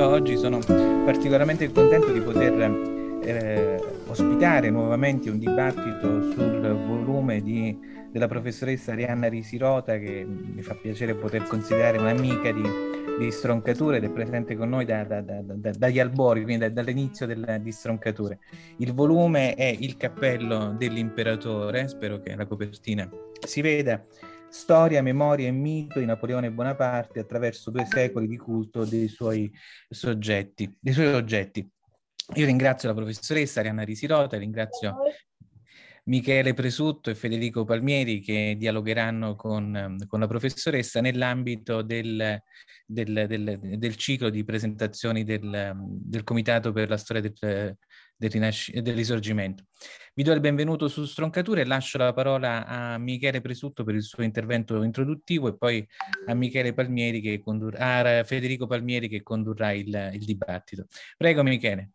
Io oggi sono particolarmente contento di poter eh, ospitare nuovamente un dibattito sul volume di, della professoressa Arianna Risirota che mi fa piacere poter considerare un'amica di, di Stroncature ed è presente con noi da, da, da, dagli albori, quindi dall'inizio del, di Stroncature. Il volume è Il cappello dell'imperatore, spero che la copertina si veda storia, memoria e mito di Napoleone Bonaparte attraverso due secoli di culto dei suoi soggetti, dei suoi oggetti. Io ringrazio la professoressa Arianna Risirota, ringrazio Michele Presutto e Federico Palmieri che dialogheranno con, con la professoressa nell'ambito del, del, del, del, ciclo di presentazioni del, Comitato per la storia del, rinasc- del, risorgimento. Vi do il benvenuto su Stroncature e lascio la parola a Michele Presutto per il suo intervento introduttivo e poi a Palmieri condurrà, a Federico Palmieri che condurrà il, il dibattito. Prego Michele.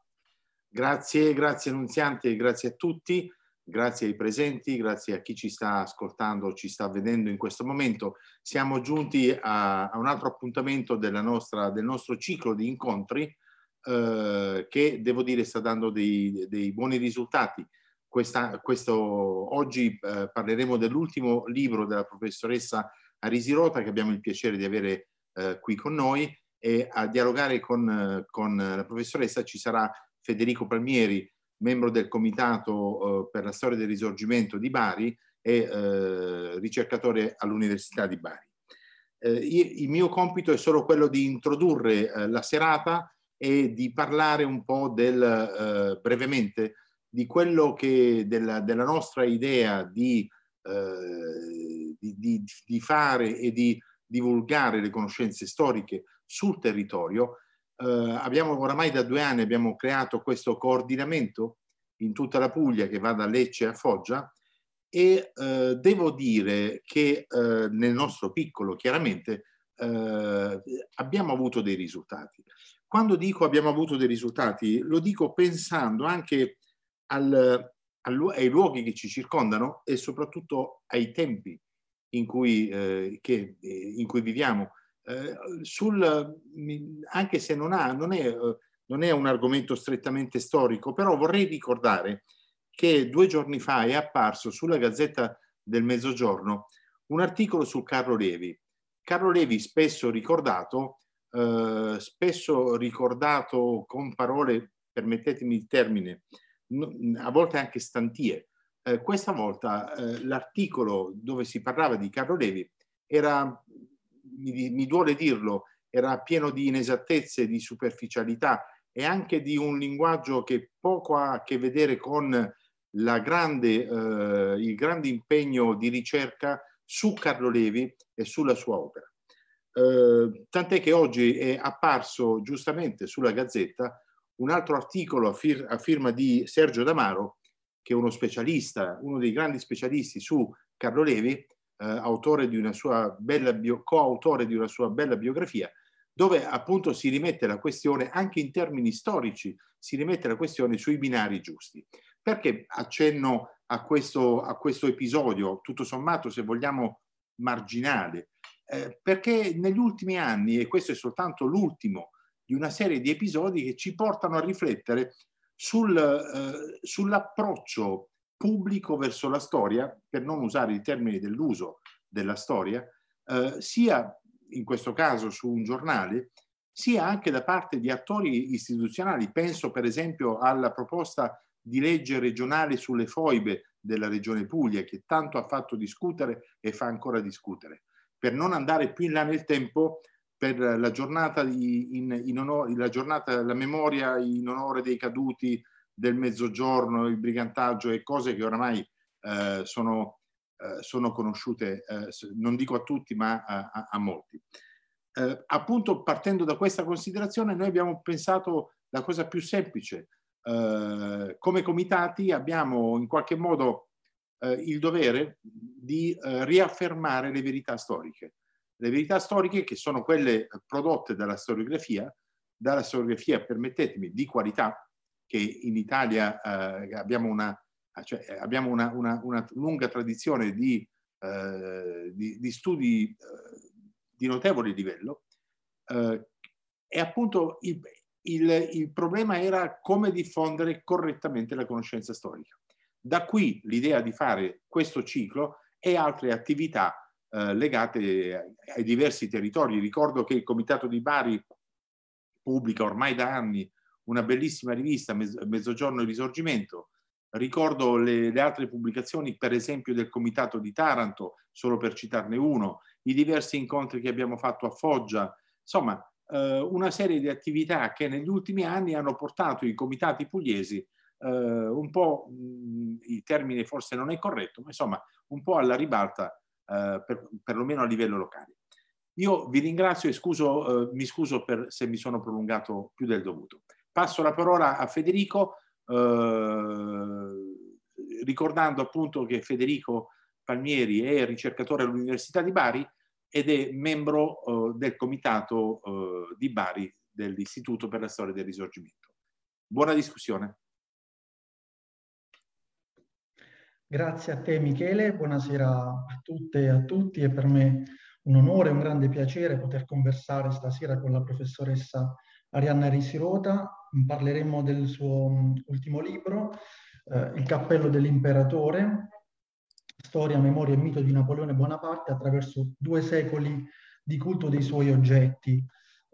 Grazie, grazie Nunziante, grazie a tutti, grazie ai presenti, grazie a chi ci sta ascoltando, ci sta vedendo in questo momento. Siamo giunti a, a un altro appuntamento nostra, del nostro ciclo di incontri eh, che devo dire sta dando dei, dei buoni risultati. Questa, questo, oggi eh, parleremo dell'ultimo libro della professoressa Arisirota che abbiamo il piacere di avere eh, qui con noi e a dialogare con, con la professoressa ci sarà Federico Palmieri, membro del Comitato eh, per la storia del risorgimento di Bari e eh, ricercatore all'Università di Bari. Il mio compito è solo quello di introdurre la serata e di parlare un po' del, eh, brevemente di quello che della, della nostra idea di, eh, di, di, di fare e di divulgare le conoscenze storiche sul territorio eh, abbiamo oramai da due anni abbiamo creato questo coordinamento in tutta la Puglia che va da Lecce a Foggia e eh, devo dire che eh, nel nostro piccolo chiaramente eh, abbiamo avuto dei risultati. Quando dico abbiamo avuto dei risultati lo dico pensando anche al, al, ai luoghi che ci circondano e soprattutto ai tempi in cui, eh, che, eh, in cui viviamo eh, sul, anche se non, ha, non, è, eh, non è un argomento strettamente storico, però vorrei ricordare che due giorni fa è apparso sulla Gazzetta del Mezzogiorno un articolo su Carlo Levi. Carlo Levi spesso ricordato, eh, spesso ricordato con parole, permettetemi il termine, a volte anche stantie. Eh, questa volta eh, l'articolo dove si parlava di Carlo Levi era mi, mi duole dirlo, era pieno di inesattezze, di superficialità e anche di un linguaggio che poco ha a che vedere con grande, eh, il grande impegno di ricerca su Carlo Levi e sulla sua opera. Eh, tant'è che oggi è apparso giustamente sulla Gazzetta un altro articolo a, fir- a firma di Sergio Damaro, che è uno specialista, uno dei grandi specialisti su Carlo Levi, eh, autore di una sua bella coautore di una sua bella biografia, dove appunto si rimette la questione, anche in termini storici, si rimette la questione sui binari giusti. Perché accenno a questo, a questo episodio, tutto sommato, se vogliamo, marginale? Eh, perché negli ultimi anni, e questo è soltanto l'ultimo di una serie di episodi che ci portano a riflettere sul, eh, sull'approccio pubblico verso la storia, per non usare i termini dell'uso della storia, eh, sia in questo caso su un giornale, sia anche da parte di attori istituzionali. Penso per esempio alla proposta di legge regionale sulle foibe della Regione Puglia, che tanto ha fatto discutere e fa ancora discutere. Per non andare più in là nel tempo, per la giornata, di, in, in onore, la, giornata la memoria in onore dei caduti del mezzogiorno, il brigantaggio e cose che oramai eh, sono, eh, sono, conosciute, eh, non dico a tutti, ma a, a, a molti. Eh, appunto, partendo da questa considerazione, noi abbiamo pensato la cosa più semplice. Eh, come comitati abbiamo in qualche modo eh, il dovere di riaffermare le verità storiche. Le verità storiche che sono quelle prodotte dalla storiografia, dalla storiografia, permettetemi, di qualità, che in Italia eh, abbiamo, una, cioè, abbiamo una, una, una, lunga tradizione di, eh, di, di studi eh, di notevole livello eh, e appunto il, il, il problema era come diffondere correttamente la conoscenza storica. Da qui l'idea di fare questo ciclo e altre attività eh, legate ai diversi territori. Ricordo che il Comitato di Bari pubblica ormai da anni una bellissima rivista, Mezzogiorno e Risorgimento. Ricordo le, le, altre pubblicazioni, per esempio del Comitato di Taranto, solo per citarne uno, i diversi incontri che abbiamo fatto a Foggia, insomma eh, una serie di attività che negli ultimi anni hanno portato i comitati pugliesi eh, un po', mh, il termine forse non è corretto, ma insomma un po' alla ribalta, eh, per, perlomeno a livello locale. Io vi ringrazio e scuso, eh, mi scuso per se mi sono prolungato più del dovuto. Passo la parola a Federico, eh, ricordando appunto che Federico Palmieri è ricercatore all'Università di Bari ed è membro eh, del comitato eh, di Bari dell'Istituto per la Storia del Risorgimento. Buona discussione. Grazie a te Michele, buonasera a tutte e a tutti. È per me un onore un grande piacere poter conversare stasera con la professoressa Arianna Risirota, parleremo del suo mm, ultimo libro, eh, Il cappello dell'imperatore, storia, memoria e mito di Napoleone Bonaparte attraverso due secoli di culto dei suoi oggetti.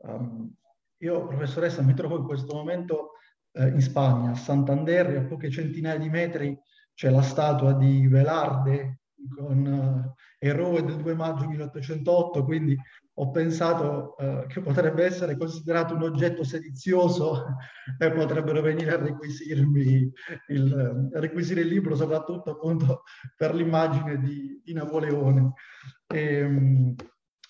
Um, io, professoressa, mi trovo in questo momento eh, in Spagna, a Santander, a poche centinaia di metri c'è la statua di Velarde con uh, eroe del 2 maggio 1808, quindi ho pensato uh, che potrebbe essere considerato un oggetto sedizioso e potrebbero venire a requisirmi il, a requisire il libro, soprattutto appunto per l'immagine di, di Napoleone. E, ehm,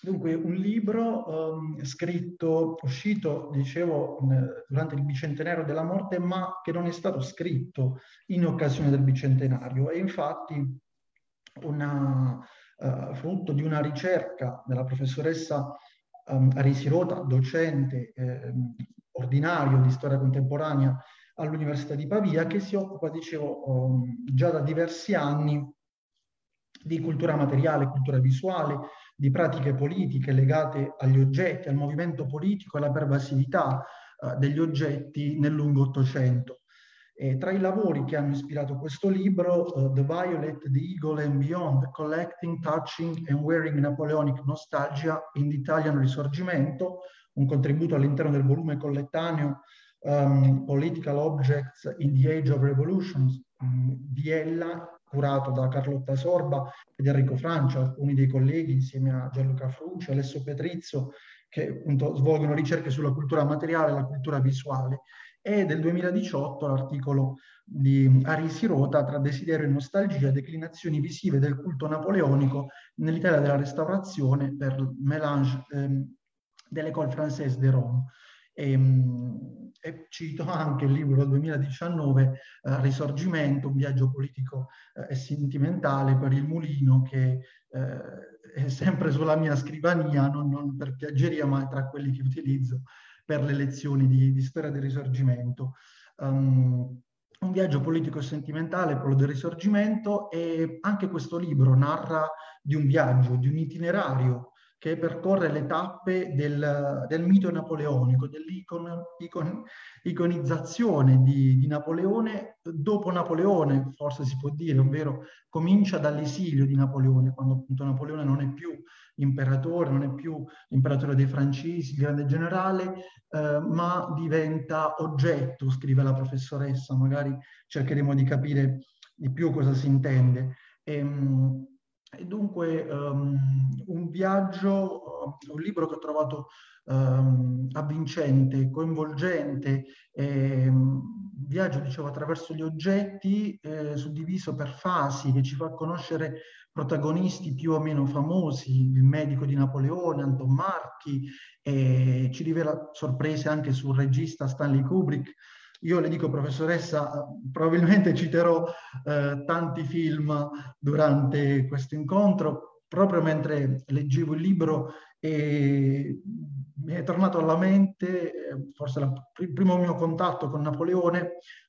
Dunque, un libro um, scritto, uscito, dicevo, durante il bicentenario della morte, ma che non è stato scritto in occasione del bicentenario. E infatti una, uh, frutto di una ricerca della professoressa um, Arisirota, docente eh, ordinario di storia contemporanea all'Università di Pavia, che si occupa, dicevo, um, già da diversi anni di cultura materiale, cultura visuale, di pratiche politiche legate agli oggetti, al movimento politico e alla pervasività uh, degli oggetti nel lungo Ottocento. E tra i lavori che hanno ispirato questo libro, uh, The Violet, The Eagle and Beyond, Collecting, Touching and Wearing Napoleonic Nostalgia in the Italian Risorgimento, un contributo all'interno del volume collettaneo um, Political Objects in the Age of Revolutions um, di Ella, curato da Carlotta Sorba ed Enrico Francia, alcuni dei colleghi insieme a Gianluca Frucci, Alessio Petrizzo, che appunto svolgono ricerche sulla cultura materiale e la cultura visuale e del 2018 l'articolo di Arisi Rota tra desiderio e nostalgia, declinazioni visive del culto napoleonico nell'Italia della Restaurazione per Melange ehm, dell'École Française de Rome. E, ehm, e, cito anche il libro del 2019, eh, Risorgimento, un viaggio politico eh, e sentimentale per il mulino che è sempre sulla mia scrivania, non, non, per piaggeria, ma tra quelli che utilizzo per le lezioni di, di storia del risorgimento. Um, un viaggio politico e sentimentale, quello del risorgimento, e anche questo libro narra di un viaggio, di un itinerario che percorre le tappe del, del mito napoleonico, dell'iconizzazione di, di, Napoleone dopo Napoleone, forse si può dire, ovvero comincia dall'esilio di Napoleone, quando appunto Napoleone non è più imperatore, non è più imperatore dei francesi, grande generale, eh, ma diventa oggetto, scrive la professoressa, magari cercheremo di capire di più cosa si intende. E, ehm, e dunque um, un viaggio, un libro che ho trovato um, avvincente, coinvolgente, eh, viaggio dicevo attraverso gli oggetti, eh, suddiviso per fasi, che ci fa conoscere protagonisti più o meno famosi, il medico di Napoleone, Anton Marchi, e ci rivela sorprese anche sul regista Stanley Kubrick, io le dico, professoressa, probabilmente citerò eh, tanti film durante questo incontro, proprio mentre leggevo il libro e mi è tornato alla mente, eh, forse il primo mio contatto con Napoleone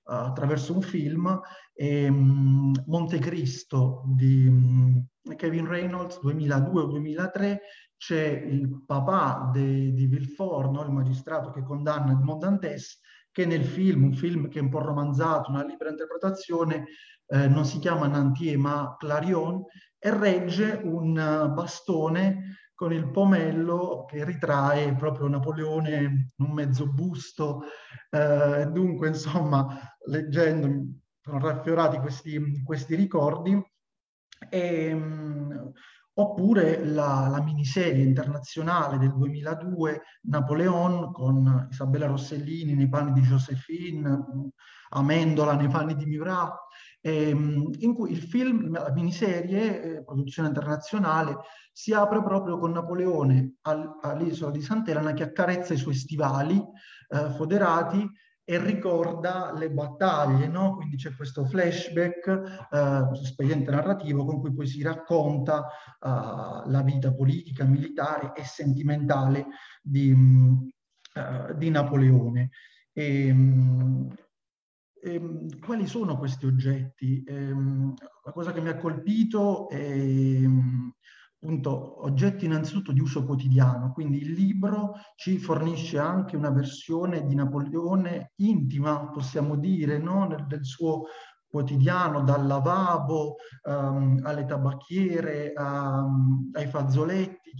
uh, attraverso un film, e, um, Montecristo di um, Kevin Reynolds 2002 2003, c'è il papà de, di Villefort, no? il magistrato che condanna Edmond Dantes, che nel film, un film che è un po' romanzato, una libera interpretazione, eh, non si chiama Nantier ma Clarion, e regge un bastone con il pomello che ritrae proprio Napoleone un mezzo busto. Eh, dunque, insomma, leggendo, sono raffiorati questi, questi ricordi. E, mh, oppure la, la, miniserie internazionale del 2002 Napoleon con Isabella Rossellini nei panni di Josephine, Amendola nei panni di Murat, ehm, in cui il film, la miniserie, eh, produzione internazionale, si apre proprio con Napoleone al, all'isola di Sant'Elena che accarezza i suoi stivali eh, foderati e ricorda le battaglie, no? Quindi c'è questo flashback, eh, questo espediente narrativo con cui poi si racconta uh, la vita politica, militare e sentimentale di, uh, di Napoleone. E, um, e, quali sono questi oggetti? E, um, la cosa che mi ha colpito è appunto oggetti innanzitutto di uso quotidiano, quindi il libro ci fornisce anche una versione di Napoleone intima, possiamo dire, no? del, del suo quotidiano, dal lavabo um, alle tabacchiere, um, ai fazzoletti,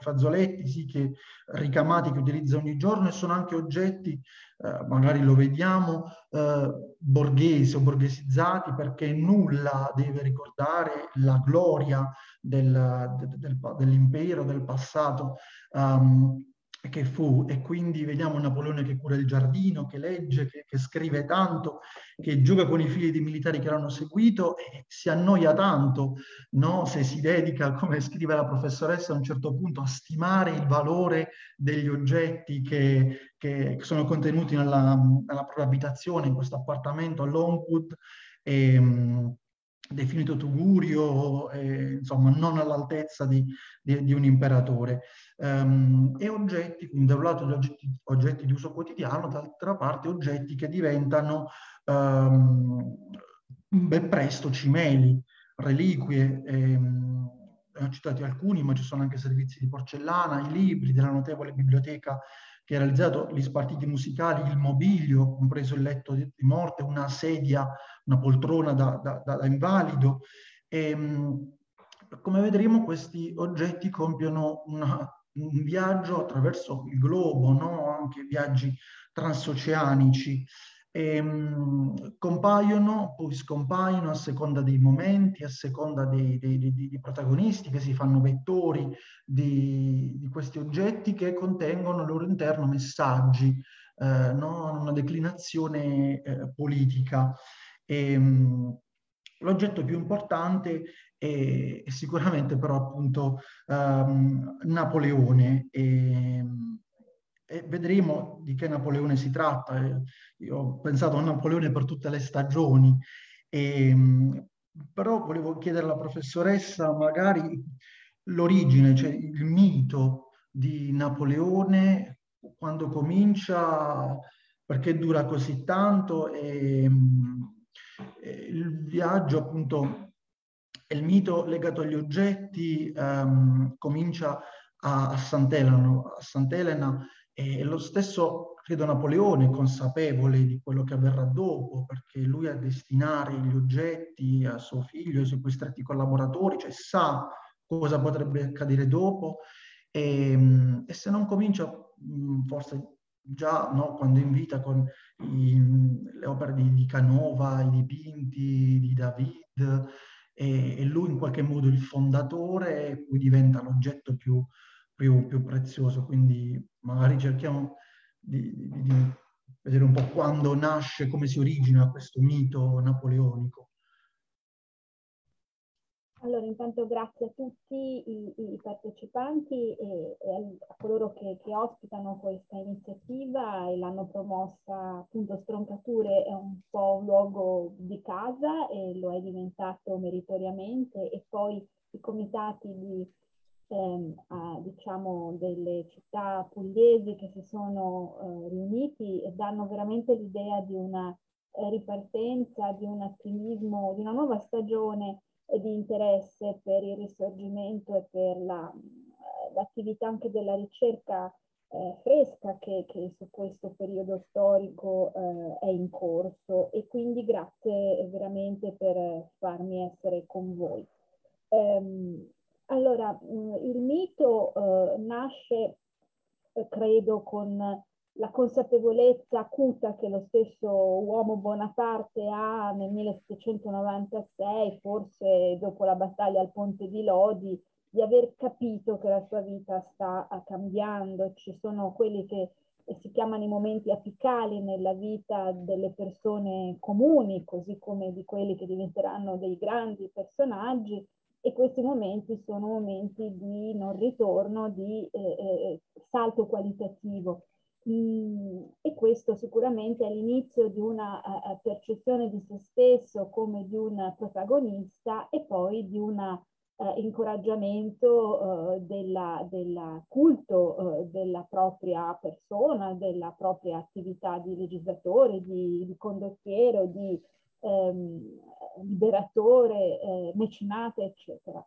fazzoletti sì, che, ricamati che utilizza ogni giorno e sono anche oggetti, uh, magari lo vediamo, uh, borghesi o borghesizzati perché nulla deve ricordare la gloria del, del, dell'impero, del passato. Um, che fu e quindi vediamo Napoleone che cura il giardino, che legge, che, che, scrive tanto, che gioca con i figli dei militari che l'hanno seguito e si annoia tanto no? se si dedica, come scrive la professoressa a un certo punto, a stimare il valore degli oggetti che, che sono contenuti nella, nella propria abitazione, in questo appartamento a Longwood. E, definito tugurio, eh, insomma non all'altezza di, di, di, un imperatore. Um, e oggetti, quindi da un lato oggetti, oggetti di uso quotidiano, dall'altra parte oggetti che diventano um, ben presto cimeli, reliquie. Ehm, ho citati alcuni, ma ci sono anche servizi di porcellana, i libri della notevole biblioteca che ha realizzato gli spartiti musicali, il mobilio, compreso il letto di morte, una sedia, una poltrona da, da, da invalido. E, ehm, come vedremo questi oggetti compiono una, un viaggio attraverso il globo, no? anche viaggi transoceanici e, um, compaiono, poi scompaiono a seconda dei momenti, a seconda dei, dei, dei, dei protagonisti che si fanno vettori di, di, questi oggetti che contengono al loro interno messaggi, eh, no? una declinazione eh, politica. E, um, l'oggetto più importante è, sicuramente però appunto um, Napoleone. E, e vedremo di che Napoleone si tratta. Io ho pensato a Napoleone per tutte le stagioni e però volevo chiedere alla professoressa magari l'origine, cioè il mito di Napoleone, quando comincia, perché dura così tanto e, e il viaggio appunto, il mito legato agli oggetti um, comincia a, a Sant'Elena, Sant'Elena e lo stesso credo Napoleone, consapevole di quello che avverrà dopo, perché lui a destinare gli oggetti a suo figlio, ai suoi stretti collaboratori, cioè sa cosa potrebbe accadere dopo e, e se non comincia forse già no, quando invita con i, le opere di, di, Canova, i dipinti di David, e, e, lui in qualche modo il fondatore poi diventa l'oggetto più, più, più prezioso. Quindi magari cerchiamo di, di, di vedere un po' quando nasce, come si origina questo mito napoleonico. Allora, intanto grazie a tutti i, i partecipanti e, e, a coloro che, che, ospitano questa iniziativa e l'hanno promossa appunto Stroncature è un po' un luogo di casa e lo è diventato meritoriamente e poi i comitati di, ehm, a, diciamo, delle città pugliesi che si sono eh, riuniti danno veramente l'idea di una eh, ripartenza, di un attivismo, di una nuova stagione di interesse per il risorgimento e per la, eh, l'attività anche della ricerca eh, fresca che, che, su questo periodo storico eh, è in corso e quindi grazie veramente per farmi essere con voi. Ehm, allora, mh, il mito eh, nasce, eh, credo, con la consapevolezza acuta che lo stesso uomo Bonaparte ha nel 1796, forse dopo la battaglia al Ponte di Lodi, di aver capito che la sua vita sta cambiando. Ci sono quelli che si chiamano i momenti apicali nella vita delle persone comuni, così come di quelli che diventeranno dei grandi personaggi, e questi momenti sono momenti di non ritorno, di eh, eh salto qualitativo. Mm, e questo sicuramente è l'inizio di una uh, percezione di se stesso come di un protagonista e poi di un uh, incoraggiamento della culto della propria persona, della propria attività di legislatore, di, di condottiero, di um, liberatore, mecenate, eccetera.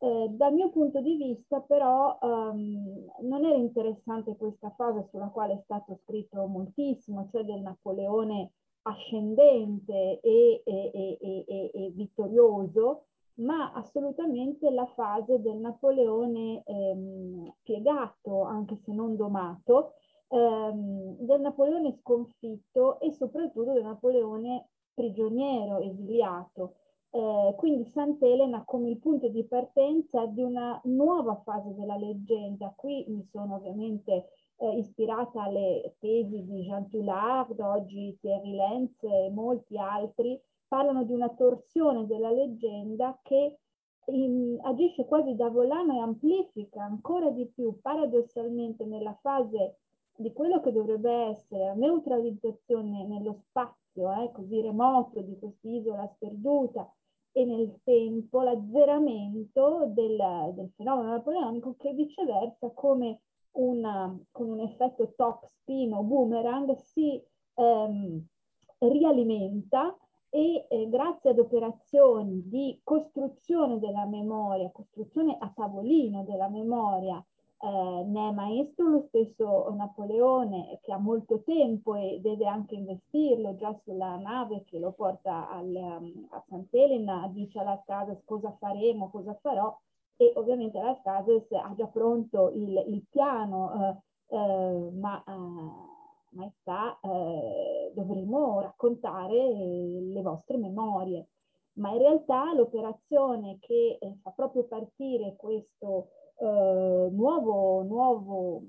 Eh, dal mio punto di vista però um, non era interessante questa fase sulla quale è stato scritto moltissimo, cioè del Napoleone ascendente e, e, e, e vittorioso, ma assolutamente la fase del Napoleone ehm, piegato, anche se non domato, ehm, del Napoleone sconfitto e soprattutto del Napoleone prigioniero, esiliato. Eh, quindi Sant'Elena come il punto di partenza di una nuova fase della leggenda. Qui mi sono ovviamente eh, ispirata alle tesi di Jean Toulard, oggi Thierry Lenz e molti altri parlano di una torsione della leggenda che in, agisce quasi da volano e amplifica ancora di più paradossalmente nella fase di quello che dovrebbe essere la neutralizzazione nello spazio eh, così remoto di quest'isola sperduta e nel tempo l'azzeramento del, del fenomeno napoleonico che viceversa come una, con un effetto top spin o boomerang si ehm, rialimenta e eh, grazie ad operazioni di costruzione della memoria, costruzione a tavolino della memoria, eh, ne è maestro lo stesso Napoleone che ha molto tempo e deve anche investirlo già sulla nave che lo porta al, um, a Sant'Elena, dice alla casa cosa faremo, cosa farò e ovviamente la Cases ha già pronto il, il piano, eh, eh, ma eh, maestà, eh, dovremo raccontare le vostre memorie. Ma in realtà l'operazione che eh, fa proprio partire questo eh, nuovo, nuovo,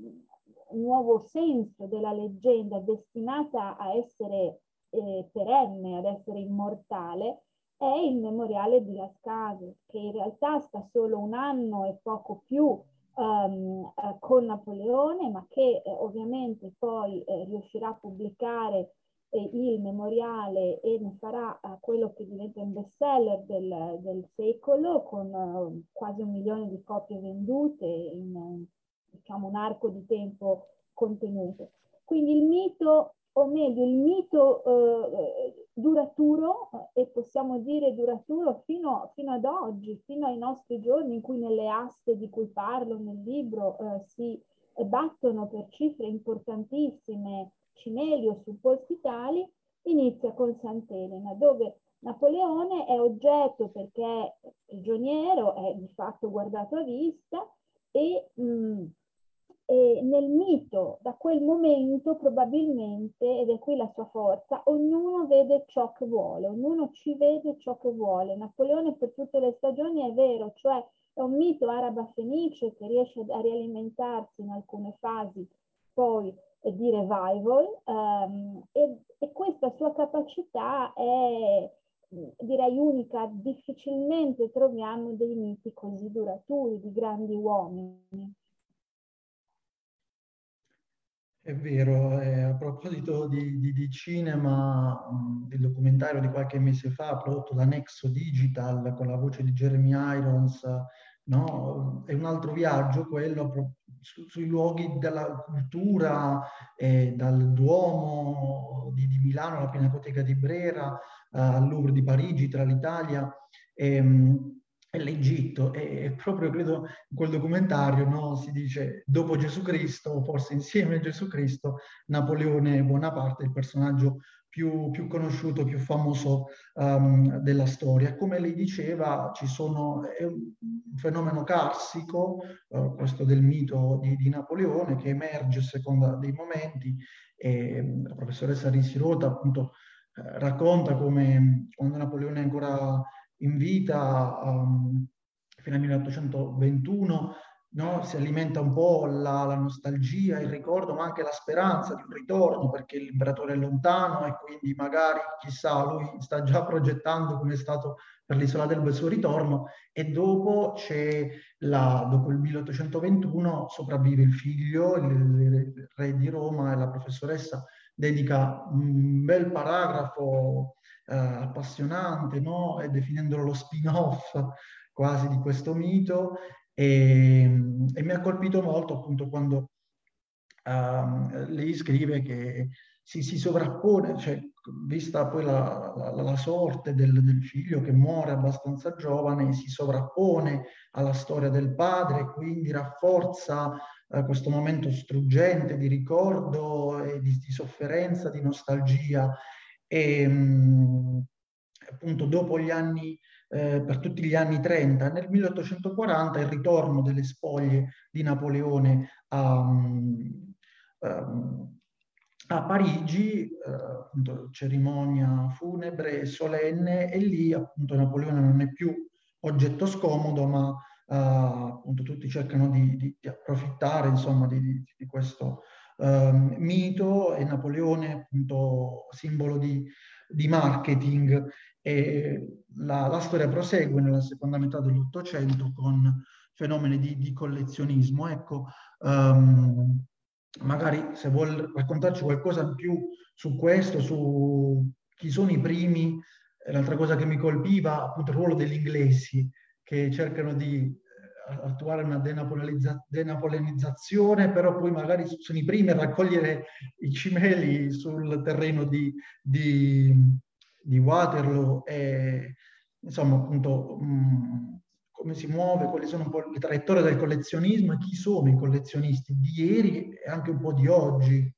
nuovo senso della leggenda destinata a essere eh, perenne, ad essere immortale, è il memoriale di Las Cases, che in realtà sta solo un anno e poco più um, eh, con Napoleone, ma che eh, ovviamente poi eh, riuscirà a pubblicare il memoriale e ne farà eh, quello che diventa un bestseller del, del secolo, con eh, quasi un milione di copie vendute in diciamo, un arco di tempo contenuto. Quindi il mito o meglio il mito eh, duraturo, e possiamo dire duraturo fino, fino, ad oggi, fino ai nostri giorni in cui nelle aste di cui parlo nel libro eh, si battono per cifre importantissime cimeli o supposti tali, inizia con Sant'Elena, dove Napoleone è oggetto perché è prigioniero, è di fatto guardato a vista e mh, mm, e nel mito, da quel momento probabilmente, ed è qui la sua forza, ognuno vede ciò che vuole, ognuno ci vede ciò che vuole. Napoleone per tutte le stagioni è vero, cioè è un mito araba-fenice che riesce a rialimentarsi in alcune fasi poi di revival um, e, e questa sua capacità è direi unica, difficilmente troviamo dei miti così duraturi di grandi uomini. È vero, eh, a proposito di, di, di cinema, del documentario di qualche mese fa prodotto da Nexo Digital con la voce di Jeremy Irons, no? è un altro viaggio quello su, sui luoghi della cultura, eh, dal Duomo di, di, Milano alla Pinacoteca di Brera, eh, al Louvre di Parigi, tra l'Italia. Ehm, è l'Egitto e proprio credo in quel documentario no, si dice dopo Gesù Cristo, forse insieme a Gesù Cristo, Napoleone Bonaparte, il personaggio più, più conosciuto, più famoso um, della storia. Come lei diceva, sono, è un fenomeno carsico, uh, questo del mito di, di, Napoleone, che emerge a seconda dei momenti. E la professoressa Risirota appunto eh, racconta come quando Napoleone ancora in vita um, fino al 1821, no? si alimenta un po' la, la, nostalgia, il ricordo, ma anche la speranza di un ritorno, perché l'imperatore è lontano e quindi magari, chissà, lui sta già progettando come è stato per l'isola del il suo ritorno e dopo c'è la, dopo il 1821 sopravvive il figlio, il, il re di Roma e la professoressa dedica un bel paragrafo eh, appassionante, no? definendolo lo spin-off quasi di questo mito. E, e mi ha colpito molto appunto quando uh, lei scrive che si, si sovrappone, cioè, vista poi la, la, la sorte del, del, figlio che muore abbastanza giovane, si sovrappone alla storia del padre, quindi rafforza uh, questo momento struggente di ricordo e di, di sofferenza, di nostalgia. E mh, appunto dopo gli anni, eh, per tutti gli anni 30, nel 1840 il ritorno delle spoglie di Napoleone a, um, a Parigi, eh, appunto cerimonia funebre e solenne, e lì appunto Napoleone non è più oggetto scomodo, ma Uh, appunto tutti cercano di, di, di approfittare insomma di, di questo uh, mito e Napoleone appunto simbolo di marketing. E la, la storia prosegue nella seconda metà dell'Ottocento con fenomeni di, di collezionismo. Ecco, um, magari se vuol raccontarci qualcosa in più su questo, su chi sono i primi, l'altra cosa che mi colpiva, appunto il ruolo degli inglesi che cercano di eh, attuare una denapolenizza- denapolenizzazione, però poi magari sono i primi a raccogliere i cimeli sul terreno di, di, di Waterloo e insomma appunto mh, come si muove, quali sono un po' le traiettorie del collezionismo e chi sono i collezionisti di ieri e anche un po' di oggi.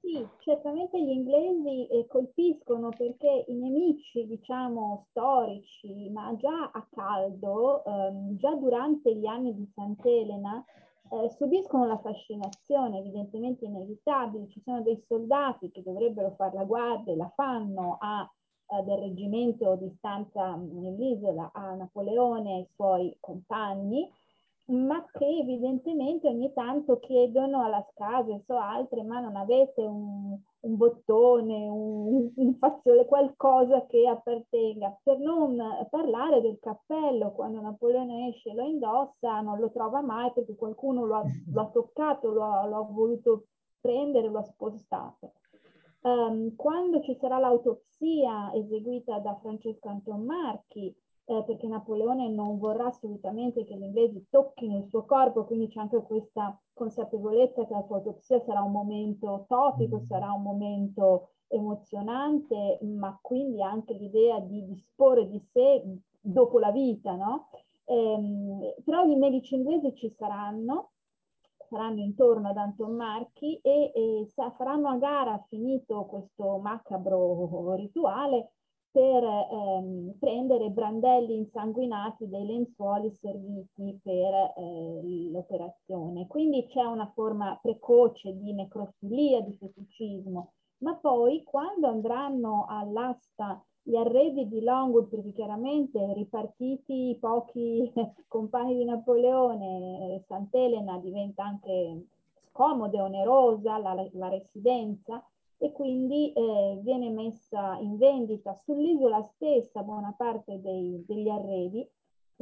Sì, certamente gli inglesi eh, colpiscono perché i nemici, diciamo, storici, ma già a caldo, ehm, già durante gli anni di Sant'Elena, eh, subiscono la fascinazione evidentemente inevitabile. Ci sono dei soldati che dovrebbero fare la guardia e la fanno a eh, del reggimento di stanza nell'isola a Napoleone e ai suoi compagni, ma che evidentemente ogni tanto chiedono alla Scase o altre, ma non avete un, un bottone, un, un fazione, qualcosa che appartenga, per non parlare del cappello, quando Napoleone esce e lo indossa, non lo trova mai perché qualcuno lo ha, lo ha toccato, lo ha, lo ha voluto prendere, lo ha spostato. Um, quando ci sarà l'autopsia eseguita da Francesco Anton Marchi, eh, perché Napoleone non vorrà assolutamente che gli inglesi tocchino il suo corpo, quindi c'è anche questa consapevolezza che la sua autopsia sarà un momento topico, mm. sarà un momento emozionante, ma quindi anche l'idea di disporre di sé dopo la vita, no? Ehm, però i medici inglesi ci saranno, saranno intorno ad Anton Marchi e, e faranno a gara, finito questo macabro rituale, per ehm, prendere brandelli insanguinati dei lenzuoli serviti per eh, l'operazione. Quindi c'è una forma precoce di necrofilia, di feticismo, ma poi quando andranno all'asta gli arredi di Longwood, perché chiaramente ripartiti pochi compagni di Napoleone, Sant'Elena diventa anche scomoda e onerosa la, la residenza e quindi eh, viene messa in vendita sull'isola stessa buona parte dei, degli arredi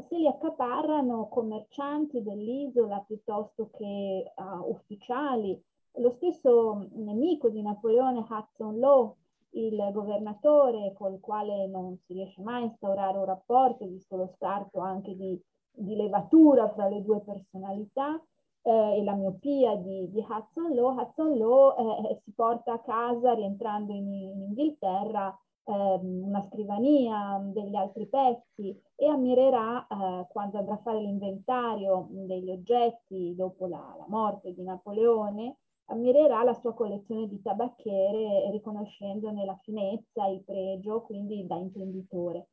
se li accaparrano commercianti dell'isola piuttosto che uh, ufficiali. Lo stesso nemico di Napoleone, Hudson Law, il governatore col quale non si riesce mai a instaurare un rapporto, visto lo scarto anche di, di levatura fra le due personalità eh, e la miopia di, di Hudson Law, Hudson Law eh, si porta a casa rientrando in, in Inghilterra eh, una scrivania, degli altri pezzi e ammirerà eh, quando andrà a fare l'inventario degli oggetti dopo la, la morte di Napoleone ammirerà la sua collezione di tabacchiere riconoscendone la finezza, il pregio, quindi da intenditore.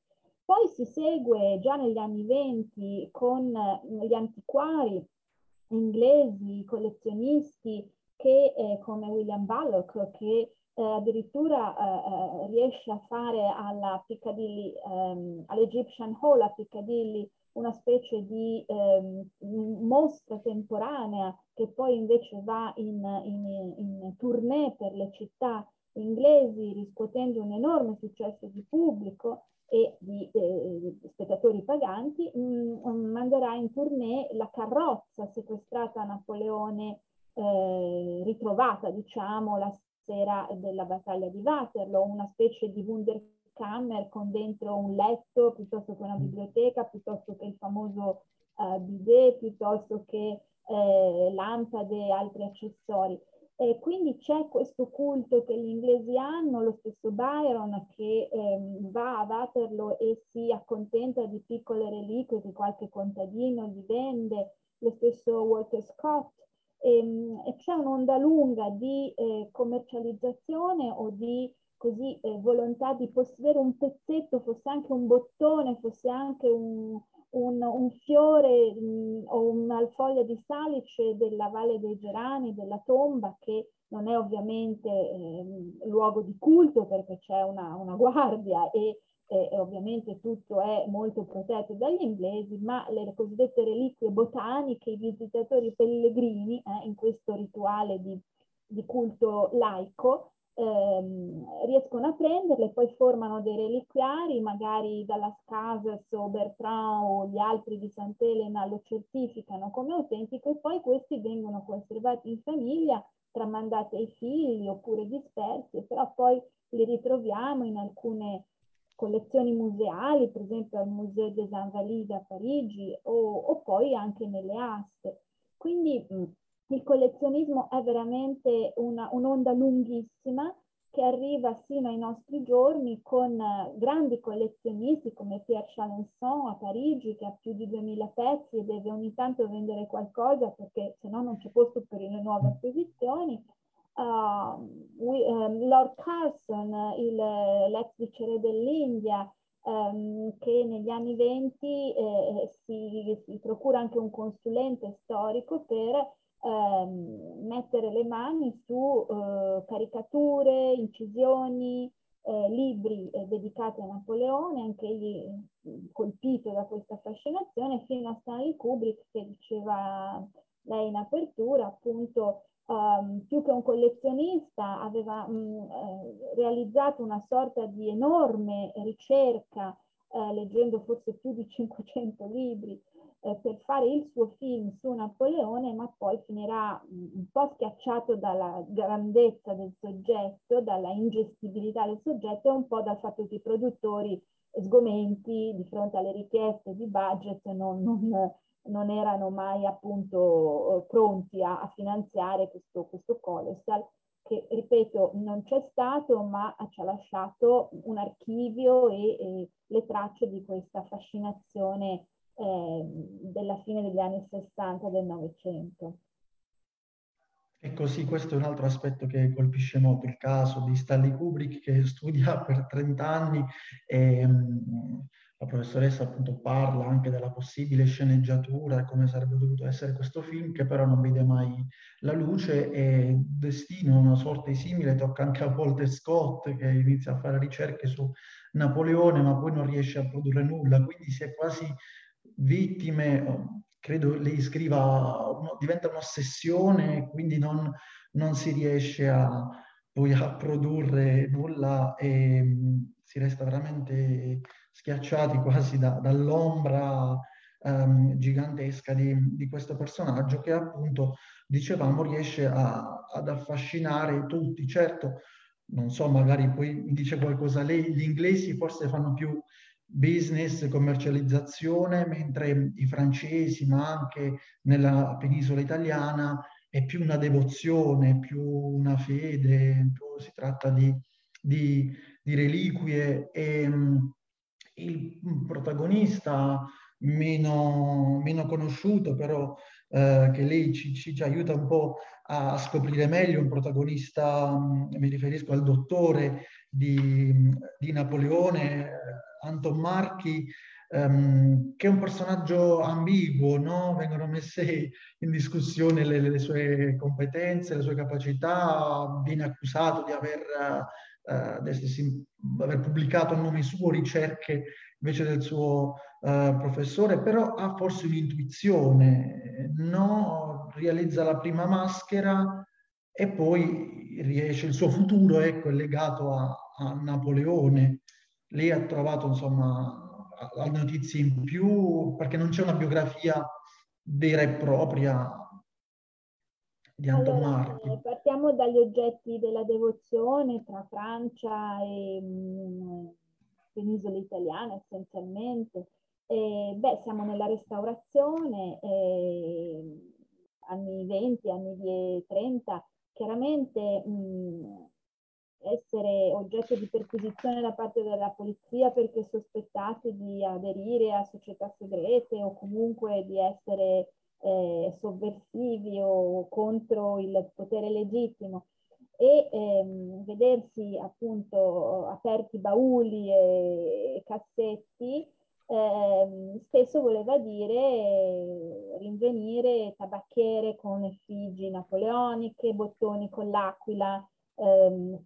Poi si segue già negli anni venti con gli antiquari inglesi, collezionisti che eh, come William Bullock che eh, addirittura eh, eh riesce a fare alla Piccadilly, ehm, all'Egyptian Hall a Piccadilly una specie di ehm, mostra temporanea che poi invece va in, in, in tournée per le città inglesi riscuotendo un enorme successo di pubblico e di eh, spettatori paganti, mh, mm, manderà in tournée la carrozza sequestrata a Napoleone, eh, ritrovata diciamo la sera della battaglia di Waterloo, una specie di Wunderkind camera con dentro un letto piuttosto che una biblioteca, piuttosto che il famoso uh, bidet, piuttosto che eh, lampade e altri accessori. E quindi c'è questo culto che gli inglesi hanno, lo stesso Byron che ehm, va a Waterloo e si accontenta di piccole reliquie che qualche contadino gli vende, lo stesso Walter Scott. E, ehm, e c'è un'onda lunga di eh, commercializzazione o di così eh, volontà di possedere un pezzetto, fosse anche un bottone, fosse anche un, un, un fiore mh, mm, o una foglia di salice della Valle dei Gerani, della tomba, che non è ovviamente eh, luogo di culto perché c'è una, una guardia e, e, e, ovviamente tutto è molto protetto dagli inglesi, ma le cosiddette reliquie botaniche, i visitatori pellegrini eh, in questo rituale di, di culto laico, ehm, riescono a prenderle, poi formano dei reliquiari, magari dalla Casas o Bertrand o gli altri di Sant'Elena lo certificano come autentico e poi questi vengono conservati in famiglia, tramandati ai figli oppure dispersi, però poi li ritroviamo in alcune collezioni museali, per esempio al Museo des Invalides a Parigi o, o poi anche nelle aste. Quindi il collezionismo è veramente una, un'onda lunghissima che arriva sino ai nostri giorni con eh, grandi collezionisti come Pierre Chalençon a Parigi che ha più di 2000 pezzi e deve ogni tanto vendere qualcosa perché se no non c'è posto per le nuove acquisizioni. Uh, we, um, Lord Carson, il, l'ex viceré dell'India, um, che negli anni 20 eh, si, si procura anche un consulente storico per ehm, mettere le mani su eh, caricature, incisioni, eh, libri eh, dedicati a Napoleone, anche egli mm, colpito da questa fascinazione, fino a Stanley Kubrick che diceva lei in apertura, appunto, um, più che un collezionista, aveva um, eh, realizzato una sorta di enorme ricerca, eh, leggendo forse più di 500 libri, eh, per fare il suo film su Napoleone, ma poi finirà un po' schiacciato dalla grandezza del soggetto, dalla ingestibilità del soggetto e un po' dal fatto che i produttori sgomenti di fronte alle richieste di budget non, non, non erano mai appunto pronti a, a finanziare questo, questo colossal che ripeto non c'è stato ma ci ha lasciato un archivio e, e le tracce di questa fascinazione eh, della fine degli anni 60 del Novecento. E così questo è un altro aspetto che colpisce molto, il caso di Stanley Kubrick che studia per 30 anni e mh, la professoressa appunto parla anche della possibile sceneggiatura e come sarebbe dovuto essere questo film che però non vede mai la luce e destino una sorta di simile tocca anche a Walter Scott che inizia a fare ricerche su Napoleone ma poi non riesce a produrre nulla, quindi si è quasi vittime, credo lei scriva, diventa un'ossessione, quindi non, non si riesce a, poi a produrre nulla e si resta veramente schiacciati quasi da, dall'ombra um, gigantesca di, di, questo personaggio che appunto, dicevamo, riesce a, ad affascinare tutti. Certo, non so, magari poi dice qualcosa lei, gli inglesi forse fanno più business, commercializzazione, mentre i francesi, ma anche nella penisola italiana, è più una devozione, più una fede, più si tratta di, di, di reliquie. E um, il protagonista meno, meno conosciuto, però eh, che lei ci, ci, ci, aiuta un po' a scoprire meglio, un protagonista, um, mi riferisco al dottore di, di Napoleone, Anton Marchi, um, che è un personaggio ambiguo, no? vengono messe in discussione le, le, sue competenze, le sue capacità, viene accusato di aver, uh, di aver pubblicato a nome suo ricerche invece del suo uh, professore, però ha forse un'intuizione, no? realizza la prima maschera e poi riesce, il suo futuro ecco, è legato a, a Napoleone lei ha trovato insomma notizie in più perché non c'è una biografia vera e propria di Anton allora, Marchi. Partiamo dagli oggetti della devozione tra Francia e mh, mm, penisola italiana essenzialmente. E, beh, siamo nella restaurazione, eh, anni 20, anni 30, chiaramente mh, mm, essere oggetto di perquisizione da parte della polizia perché sospettati di aderire a società segrete o comunque di essere eh, sovversivi o contro il potere legittimo. E ehm, vedersi appunto aperti bauli e, cassetti eh, spesso voleva dire rinvenire tabacchiere con effigi napoleoniche, bottoni con l'aquila, ehm,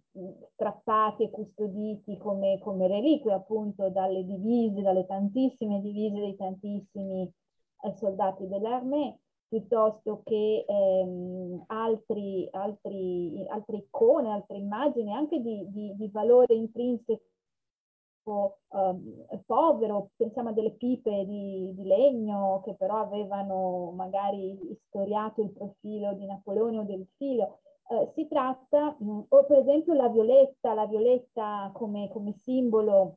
strappati e custoditi come, come reliquie appunto dalle divise, dalle tantissime divise dei tantissimi eh, soldati dell'armée piuttosto che ehm, altri, altri, altre icone, altre immagini, anche di, di, di valore intrinseco eh, povero, pensiamo a delle pipe di, di, legno che però avevano magari istoriato il profilo di Napoleone o del figlio. Eh, si tratta, mh, mm, o per esempio la violetta, la violetta come, come simbolo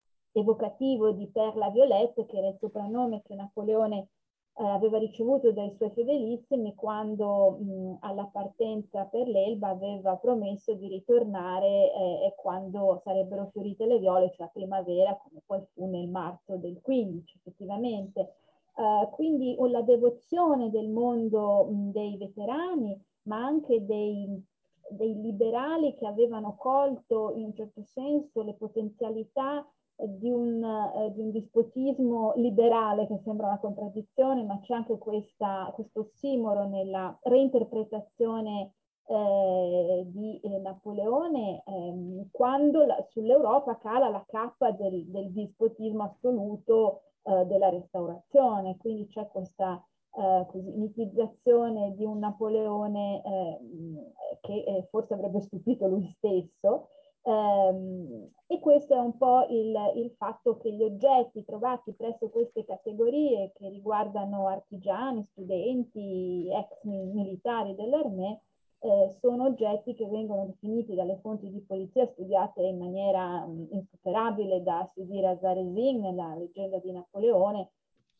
Evocativo di Perla Violette, che era il soprannome che Napoleone eh, aveva ricevuto dai suoi fedelissimi quando mh, alla partenza per l'Elba aveva promesso di ritornare eh, quando sarebbero fiorite le viole, cioè a primavera, come poi fu nel marzo del 15 effettivamente. Uh, quindi la devozione del mondo mh, dei veterani, ma anche dei, dei liberali che avevano colto in un certo senso le potenzialità di un, eh, di un, dispotismo liberale che sembra una contraddizione, ma c'è anche questa, questo ossimoro nella reinterpretazione eh, di eh, Napoleone ehm, quando la, sull'Europa cala la cappa del, del dispotismo assoluto eh, della restaurazione. Quindi c'è questa eh, così, mitizzazione di un Napoleone ehm, che eh, forse avrebbe stupito lui stesso e questo è un po' il, il, fatto che gli oggetti trovati presso queste categorie che riguardano artigiani, studenti, ex militari dell'Armée, eh, sono oggetti che vengono definiti dalle fonti di polizia studiate in maniera um, insuperabile da Sudhir Zaresin nella leggenda di Napoleone,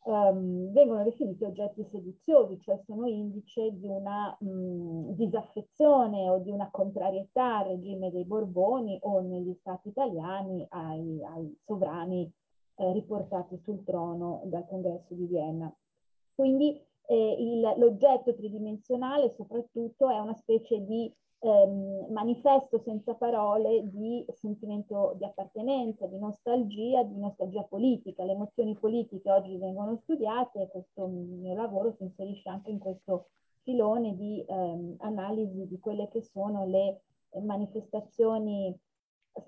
um, vengono definiti oggetti sediziosi, cioè sono indice di una mh, disaffezione o di una contrarietà al regime dei Borboni o negli stati italiani ai, ai sovrani eh, riportati sul trono dal congresso di Vienna. Quindi eh, l'oggetto tridimensionale soprattutto è una specie di ehm, manifesto senza parole di sentimento di appartenenza, di nostalgia, di nostalgia politica. Le emozioni politiche oggi vengono studiate e questo mio lavoro si inserisce anche in questo filone di ehm, analisi di quelle che sono le manifestazioni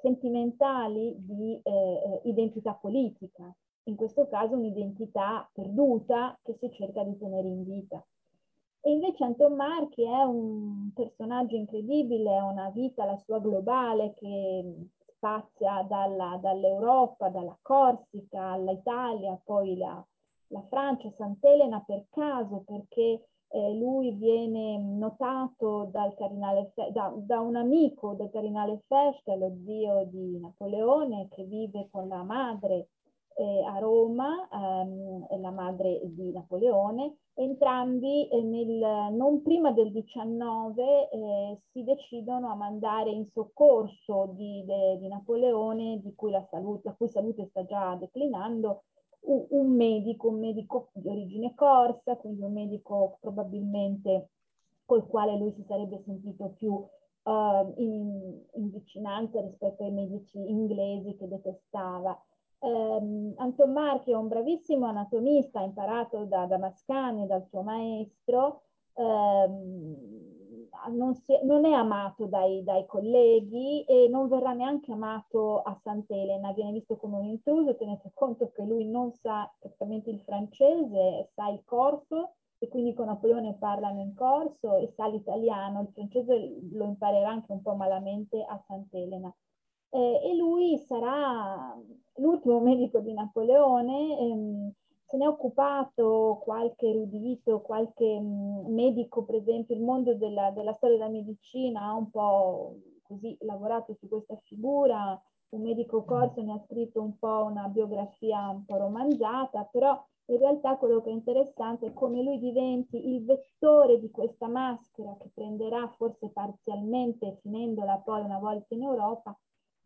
sentimentali di eh, identità politica, in questo caso un'identità perduta che si cerca di tenere in vita. E invece Anton Marchi è un personaggio incredibile, ha una vita, la sua globale, che spazia dalla, dall'Europa, dalla Corsica all'Italia, poi la, la Francia, Sant'Elena per caso, perché eh, lui viene notato cardinale, da, da, un amico del cardinale Fesch, lo zio di Napoleone, che vive con la madre eh, a Roma, ehm, la madre di Napoleone, entrambi eh, nel, non prima del 19 eh, si decidono a mandare in soccorso di, de, di Napoleone, di cui la, salute, la cui salute sta già declinando, un, un, medico, un medico di origine corsa, quindi un medico probabilmente col quale lui si sarebbe sentito più uh, in, in vicinanza rispetto ai medici inglesi che detestava. Um, Anton Marchi è un bravissimo anatomista, imparato da Damascani, dal suo maestro, ehm, non, si, non, è amato dai, dai, colleghi e non verrà neanche amato a Sant'Elena, viene visto come un intruso, tenete conto che lui non sa praticamente il francese, sa il corso e quindi con Napoleone parlano in corso e sa l'italiano, il francese lo imparerà anche un po' malamente a Sant'Elena. Eh, e lui sarà l'ultimo medico di Napoleone, ehm, se ne è occupato qualche erudito, qualche mh, medico, per esempio, il mondo della, della, storia della medicina ha un po' così lavorato su questa figura, un medico corso ne ha scritto un po' una biografia un po' romanzata, però in realtà quello che è interessante è come lui diventi il vettore di questa maschera che prenderà forse parzialmente, finendola poi una volta in Europa,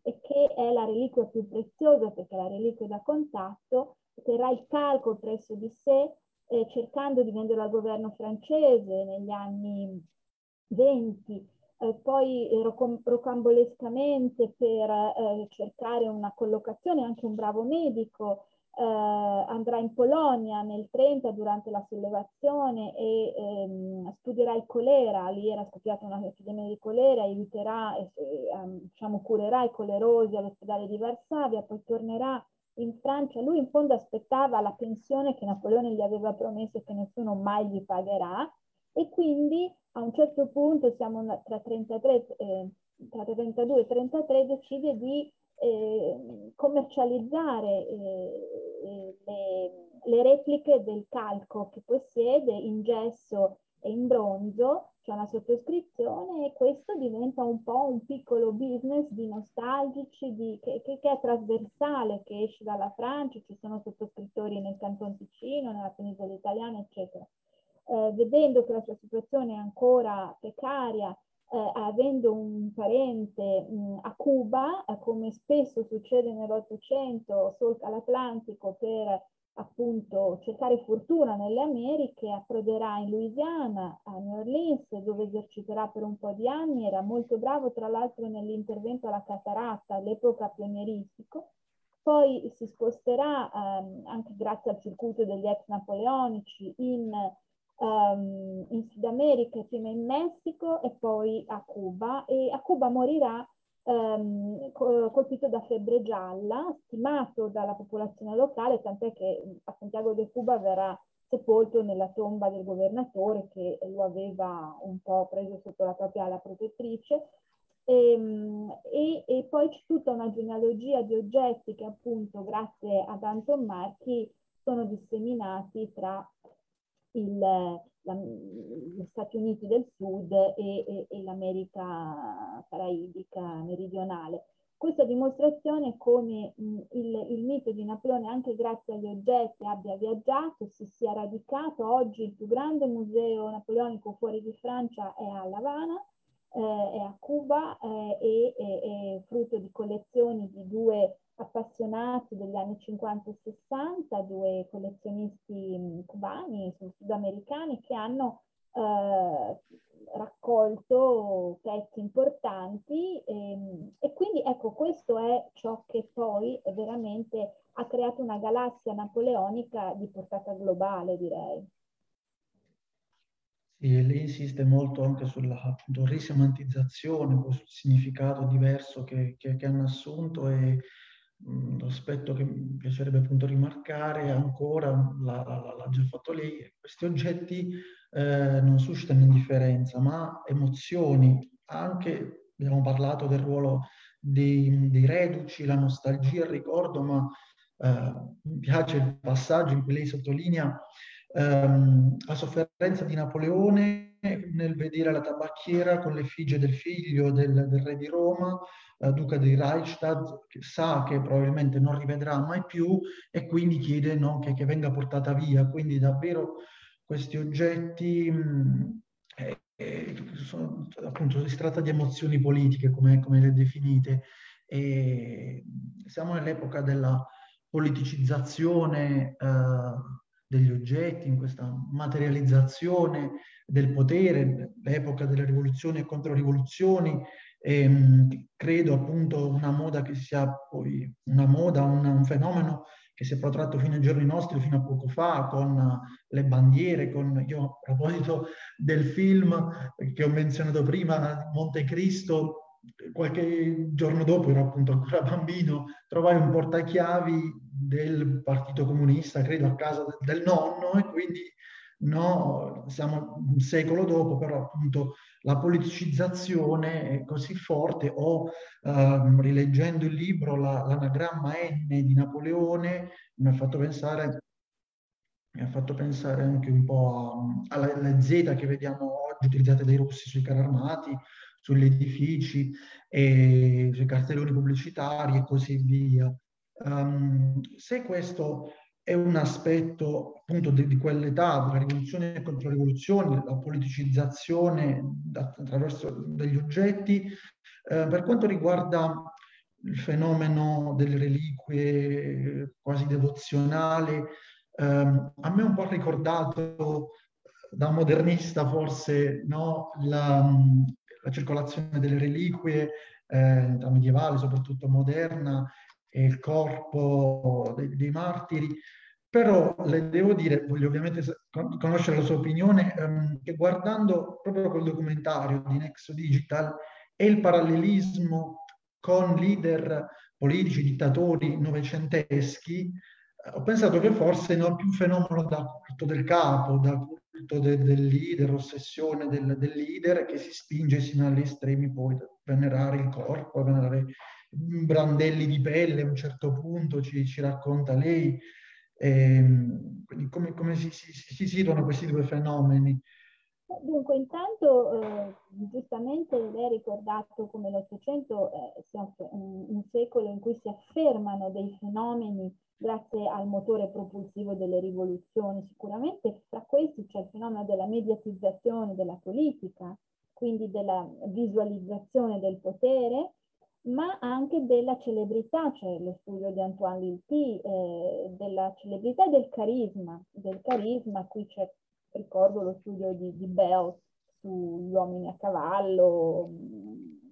e che è la reliquia più preziosa perché la reliquia da contatto, terrà il calco presso di sé eh, cercando di venderlo al governo francese negli anni 20, eh, poi rocambolescamente per eh, cercare una collocazione, anche un bravo medico, eh, andrà in Polonia nel 30 durante la sollevazione e ehm, studierà il colera, lì era scoppiata una epidemia di colera, aiuterà, e, ehm, diciamo, curerà i colerosi all'ospedale di Varsavia, poi tornerà in Francia, lui in fondo aspettava la pensione che Napoleone gli aveva promesso che nessuno mai gli pagherà. E quindi a un certo punto, siamo tra, 33, eh, tra 32 e 33, decide di eh, commercializzare eh, le, le, repliche del calco che possiede in gesso e in bronzo, c'è una sottoscrizione e questo diventa un po' un piccolo business di nostalgici, di, che, che, che, è trasversale, che esce dalla Francia, ci sono sottoscrittori nel Canton Ticino, nella penisola italiana, eccetera. Eh, vedendo che la sua situazione è ancora precaria, eh, avendo un parente mh, a Cuba, eh, come spesso succede nell'Ottocento, solca l'Atlantico per appunto cercare fortuna nelle Americhe, approderà in Louisiana, a New Orleans, dove eserciterà per un po' di anni, era molto bravo tra l'altro nell'intervento alla cataratta, all'epoca pionieristico, poi si sposterà ehm, anche grazie al circuito degli ex napoleonici in um, in Sud America, prima in Messico e poi a Cuba e a Cuba morirà um, colpito da febbre gialla, stimato dalla popolazione locale, tant'è che a Santiago de Cuba verrà sepolto nella tomba del governatore che lo aveva un po' preso sotto la propria ala protettrice. E, ehm, e, e, poi c'è tutta una genealogia di oggetti che appunto grazie ad Anton Marchi sono disseminati tra il, la, gli Stati Uniti del Sud e, e, e l'America caraibica meridionale. Questa dimostrazione come mh, il, il, mito di Napoleone, anche grazie agli oggetti, abbia viaggiato, si sia radicato. Oggi il più grande museo napoleonico fuori di Francia è a La Habana, eh, è a Cuba eh, e è frutto di collezioni di due appassionati degli anni 50 e 60, due collezionisti mm, cubani, sudamericani, che hanno eh, raccolto pezzi importanti e, ehm, e, quindi ecco questo è ciò che poi veramente ha creato una galassia napoleonica di portata globale direi. Sì, lei insiste molto anche sulla appunto, risemantizzazione, sul significato diverso che, che, che hanno assunto e l'aspetto che mi piacerebbe appunto rimarcare ancora, l'ha già fatto lei, questi oggetti eh, non suscitano indifferenza, ma emozioni. Anche abbiamo parlato del ruolo dei, dei reduci, la nostalgia, il ricordo, ma eh, mi piace il passaggio in cui lei sottolinea ehm, la sofferenza di Napoleone nel vedere la tabacchiera con l'effigie del figlio del, del re di Roma, eh, duca di Reichstadt, che sa che probabilmente non rivedrà mai più e quindi chiede no, che, che, venga portata via. Quindi davvero questi oggetti, mh, eh, eh, sono, appunto si tratta di emozioni politiche, come, come le definite, e siamo nell'epoca della politicizzazione eh, degli oggetti, in questa materializzazione del potere, l'epoca delle rivoluzioni e controrivoluzioni, ehm, credo appunto una moda che sia poi una moda, un, un fenomeno che si è protratto fino ai giorni nostri, fino a poco fa, con le bandiere, con, io a proposito del film che ho menzionato prima, Monte Cristo, qualche giorno dopo, ero appunto ancora bambino, trovai un portachiavi del Partito Comunista, credo a casa del nonno, e quindi no, siamo un secolo dopo, però appunto la politicizzazione è così forte, o uh, rileggendo il libro la, L'anagramma N di Napoleone mi ha fatto pensare, mi ha fatto pensare anche un po' alle Z che vediamo oggi utilizzate dai russi sui carri armati, sugli edifici, e sui cartelloni pubblicitari e così via. Um, se questo è un aspetto appunto di, di quell'età, della rivoluzione e controrivoluzione, la politicizzazione attraverso degli oggetti. Eh, per quanto riguarda il fenomeno delle reliquie quasi devozionali, ehm, a me è un po' ricordato da modernista forse no, la, la circolazione delle reliquie eh, medievale, soprattutto moderna, e il corpo dei, dei martiri, però le devo dire, voglio ovviamente conoscere la sua opinione, ehm, che guardando proprio quel documentario di Nexo Digital e il parallelismo con leader politici, dittatori novecenteschi, eh, ho pensato che forse non è più un fenomeno da culto del capo, da culto de, del leader, ossessione del, del, leader che si spinge sino agli estremi poi venerare il corpo, venerare brandelli di pelle a un certo punto, ci, ci racconta lei. Ehm, quindi come, come si, si, si, situano questi due fenomeni? Dunque, intanto eh, giustamente lei ha ricordato come l'Ottocento eh, sia un, un, secolo in cui si affermano dei fenomeni grazie al motore propulsivo delle rivoluzioni. Sicuramente fra questi c'è il fenomeno della mediatizzazione della politica, quindi della visualizzazione del potere ma anche della celebrità, cioè lo studio di Antoine Lilti, eh, della celebrità e del carisma, del carisma, qui c'è, ricordo lo studio di, di Bell sugli uomini a cavallo,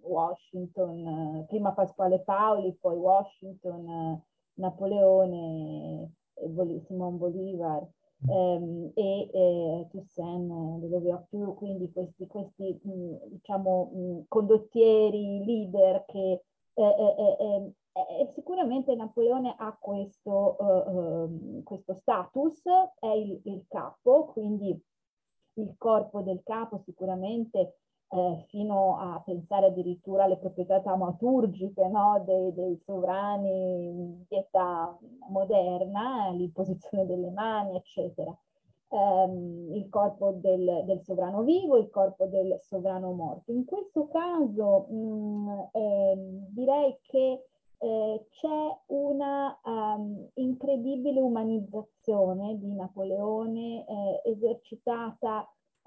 Washington, prima Pasquale Paoli, poi Washington, Napoleone, Simon Bolivar ehm, e eh, Toussaint de Louverture, quindi questi, questi mh, diciamo, mh, condottieri, leader che eh, eh, eh, sicuramente Napoleone ha questo, ehm, questo status, è il, il capo, quindi il corpo del capo sicuramente eh, fino a pensare addirittura alle proprietà taumaturgiche no? dei, dei, sovrani di età moderna, l'imposizione delle mani, eccetera. Um, il corpo del, del, sovrano vivo, il corpo del sovrano morto. In questo caso mh, mm, eh, direi che eh, c'è una um, incredibile umanizzazione di Napoleone eh, esercitata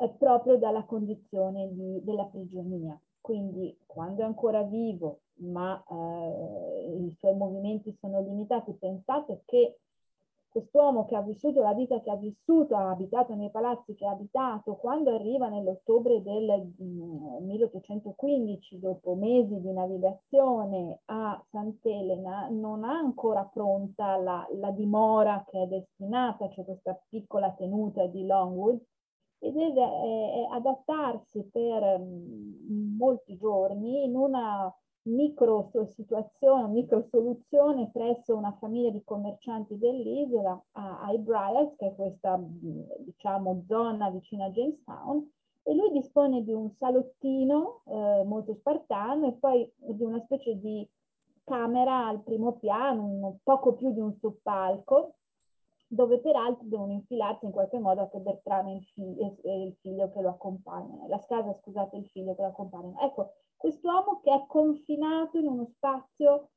proprio dalla condizione di, della prigionia. Quindi quando è ancora vivo, ma eh, i suoi movimenti sono limitati, pensate che quest'uomo che ha vissuto la vita che ha vissuto, ha abitato nei palazzi che ha abitato, quando arriva nell'ottobre del 1815, mm, dopo mesi di navigazione a Sant'Elena, non ha ancora pronta la, la dimora che è destinata, cioè questa piccola tenuta di Longwood, e deve eh, adattarsi per mh, molti giorni in una micro situazione, micro soluzione presso una famiglia di commercianti dell'isola a, ai Briars, che è questa diciamo zona vicino a Jamestown, e lui dispone di un salottino eh, molto spartano e poi di una specie di camera al primo piano, un, poco più di un soppalco, dove peraltro devono infilarsi in qualche modo anche Bertrano e il, figlio, il figlio che lo accompagnano, la casa, scusate, il figlio che lo accompagnano. Ecco, quest'uomo che è confinato in uno spazio,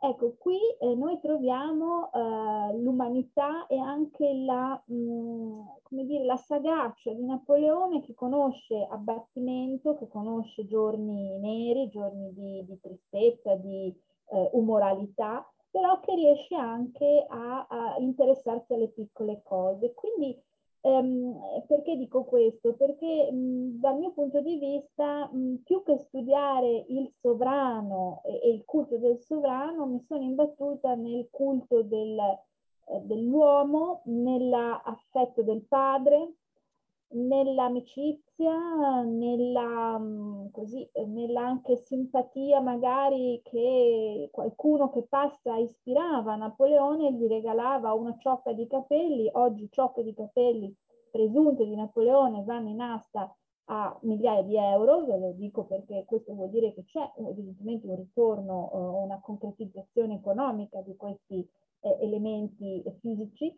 ecco, qui eh, noi troviamo eh, l'umanità e anche la, mh, mm, come dire, la sagacia di Napoleone che conosce abbattimento, che conosce giorni neri, giorni di, di tristezza, di eh, umoralità, però che riesce anche a, a interessarsi alle piccole cose. Quindi ehm, perché dico questo? Perché mh, dal mio punto di vista, mh, più che studiare il sovrano e, e, il culto del sovrano, mi sono imbattuta nel culto del, eh, dell'uomo, nell'affetto del padre, nell'amicizia, nella, mm, così, nella anche simpatia magari che qualcuno che passa ispirava Napoleone gli regalava una ciocca di capelli, oggi ciocche di capelli presunte di Napoleone vanno in asta a migliaia di euro, ve lo dico perché questo vuol dire che c'è evidentemente un ritorno, eh, una concretizzazione economica di questi eh, elementi fisici,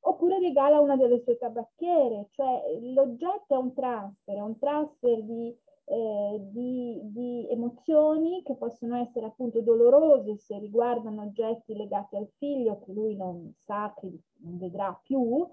oppure regala una delle sue tabacchiere, cioè l'oggetto è un transfer, è un transfer di, eh, di, di, emozioni che possono essere appunto dolorose se riguardano oggetti legati al figlio che lui non sa, che non vedrà più,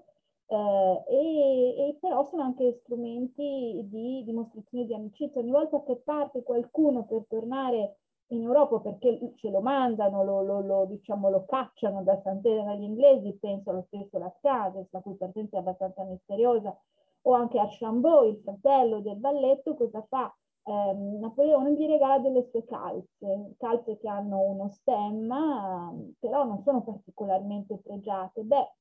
eh, e, e, però sono anche strumenti di dimostrazione di amicizia. Ogni volta che parte qualcuno per tornare in Europa perché ce lo mandano, lo, lo, lo, diciamo, lo cacciano da Sant'Elena agli inglesi, penso allo stesso Lascades, la cui presenza è abbastanza misteriosa, o anche a Chambeau, il fratello del balletto, cosa fa? Eh, Napoleone gli regala delle sue calze, calze che hanno uno stemma, però non sono particolarmente pregiate. Beh,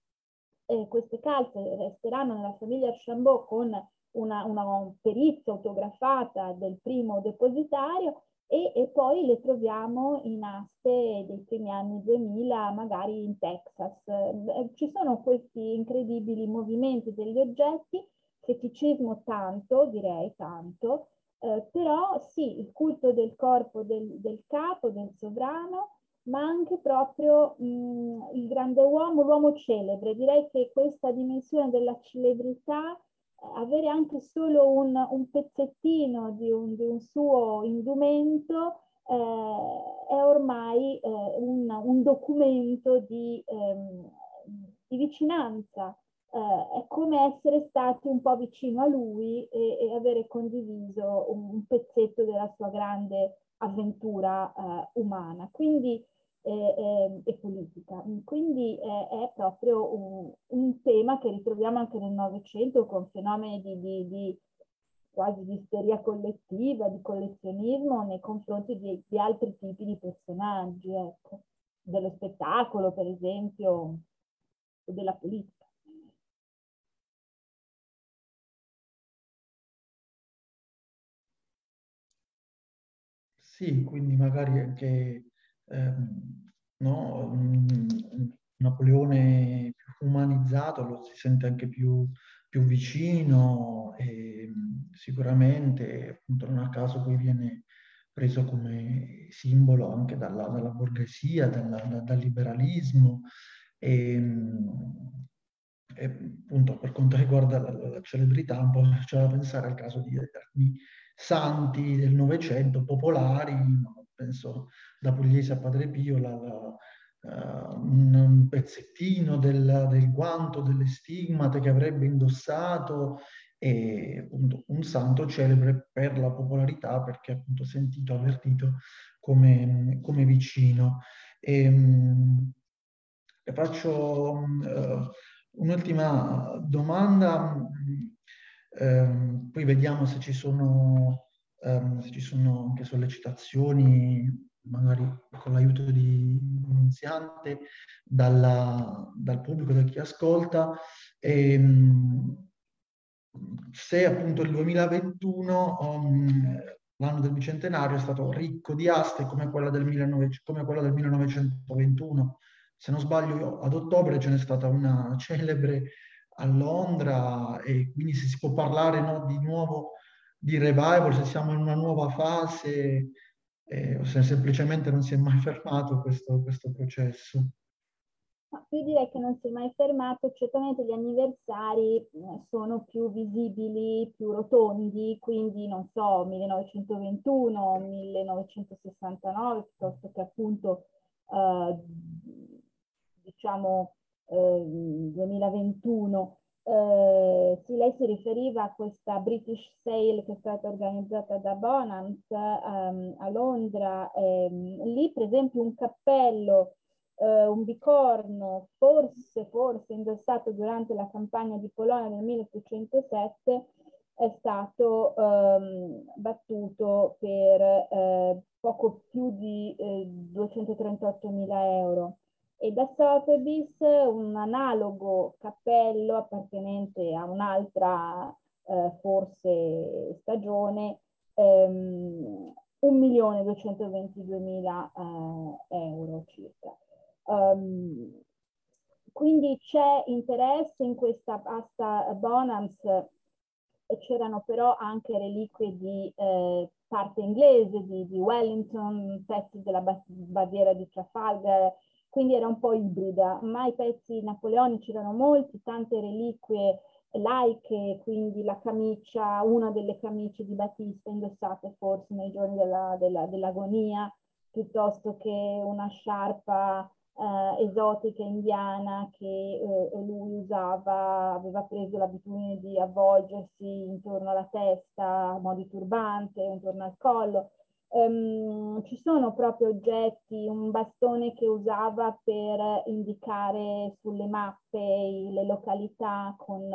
eh, queste calze resteranno nella famiglia Chambeau con una, una perizia autografata del primo depositario e, e, poi le troviamo in aste dei primi anni 2000, magari in Texas. Eh, ci sono questi incredibili movimenti degli oggetti, feticismo tanto, direi tanto, eh, però sì, il culto del corpo del, del capo, del sovrano, ma anche proprio mh, il grande uomo, l'uomo celebre. Direi che questa dimensione della celebrità avere anche solo un, un pezzettino di un, di un, suo indumento eh, è ormai eh, un, un, documento di, ehm, di vicinanza, eh, è come essere stati un po' vicino a lui e, e avere condiviso un, pezzetto della sua grande avventura eh, umana. Quindi e, e politica. Quindi è, è proprio un, un, tema che ritroviamo anche nel Novecento con fenomeni di, di, di, quasi di isteria collettiva, di collezionismo nei confronti di, di altri tipi di personaggi, ecco. dello spettacolo per esempio, o della politica. Sì, quindi magari anche ehm, no? Napoleone più umanizzato lo si sente anche più, più vicino e sicuramente appunto non a caso poi viene preso come simbolo anche dalla, dalla borghesia, dalla, dal liberalismo e, e, appunto per quanto riguarda la, la celebrità un po' faceva pensare al caso di alcuni santi del Novecento popolari, penso da Pugliese a Padre Pio, la, la, uh, un pezzettino del, del, guanto, delle stigmate che avrebbe indossato e appunto un santo celebre per la popolarità perché appunto sentito, avvertito come, come vicino. E, um, faccio uh, un'ultima domanda, um, poi vediamo se ci sono um, se ci sono anche sollecitazioni, magari con l'aiuto di un iniziante, dalla, dal pubblico, da chi ascolta. E, um, se appunto il 2021, um, l'anno del bicentenario, è stato ricco di aste come quella del, 19, come quella del 1921. Se non sbaglio, ad ottobre ce n'è stata una celebre a Londra e quindi se si può parlare no, di nuovo di revival, se siamo in una nuova fase eh, o se semplicemente non si è mai fermato questo, questo processo. Io direi che non si è mai fermato, certamente gli anniversari eh, sono più visibili, più rotondi, quindi non so, 1921, 1969, piuttosto che appunto eh, diciamo eh, 2021. Eh, sì, lei si riferiva a questa British Sale che è stata organizzata da Bonhams um, a Londra. Um, lì, per esempio, un cappello, uh, un bicorno, forse, forse indossato durante la campagna di Polonia del 1807, è stato um, battuto per uh, poco più di uh, 238 mila euro. E da Sotheby's un analogo cappello appartenente a un'altra eh, forse stagione, ehm, 1.222.000 eh, euro circa. Um, quindi c'è interesse in questa pasta Bonhams c'erano però anche reliquie di eh, parte inglese, di, di, Wellington, pezzi della bandiera di Trafalgar, quindi era un po' ibrida, ma i pezzi napoleonici erano molti, tante reliquie laiche, quindi la camicia, una delle camicie di Battista indossate forse nei giorni della, della, dell'agonia, piuttosto che una sciarpa eh, esotica indiana che eh, lui usava, aveva preso l'abitudine di avvolgersi intorno alla testa a mo' di turbante, intorno al collo. Um, ci sono proprio oggetti, un bastone che usava per indicare sulle mappe le località con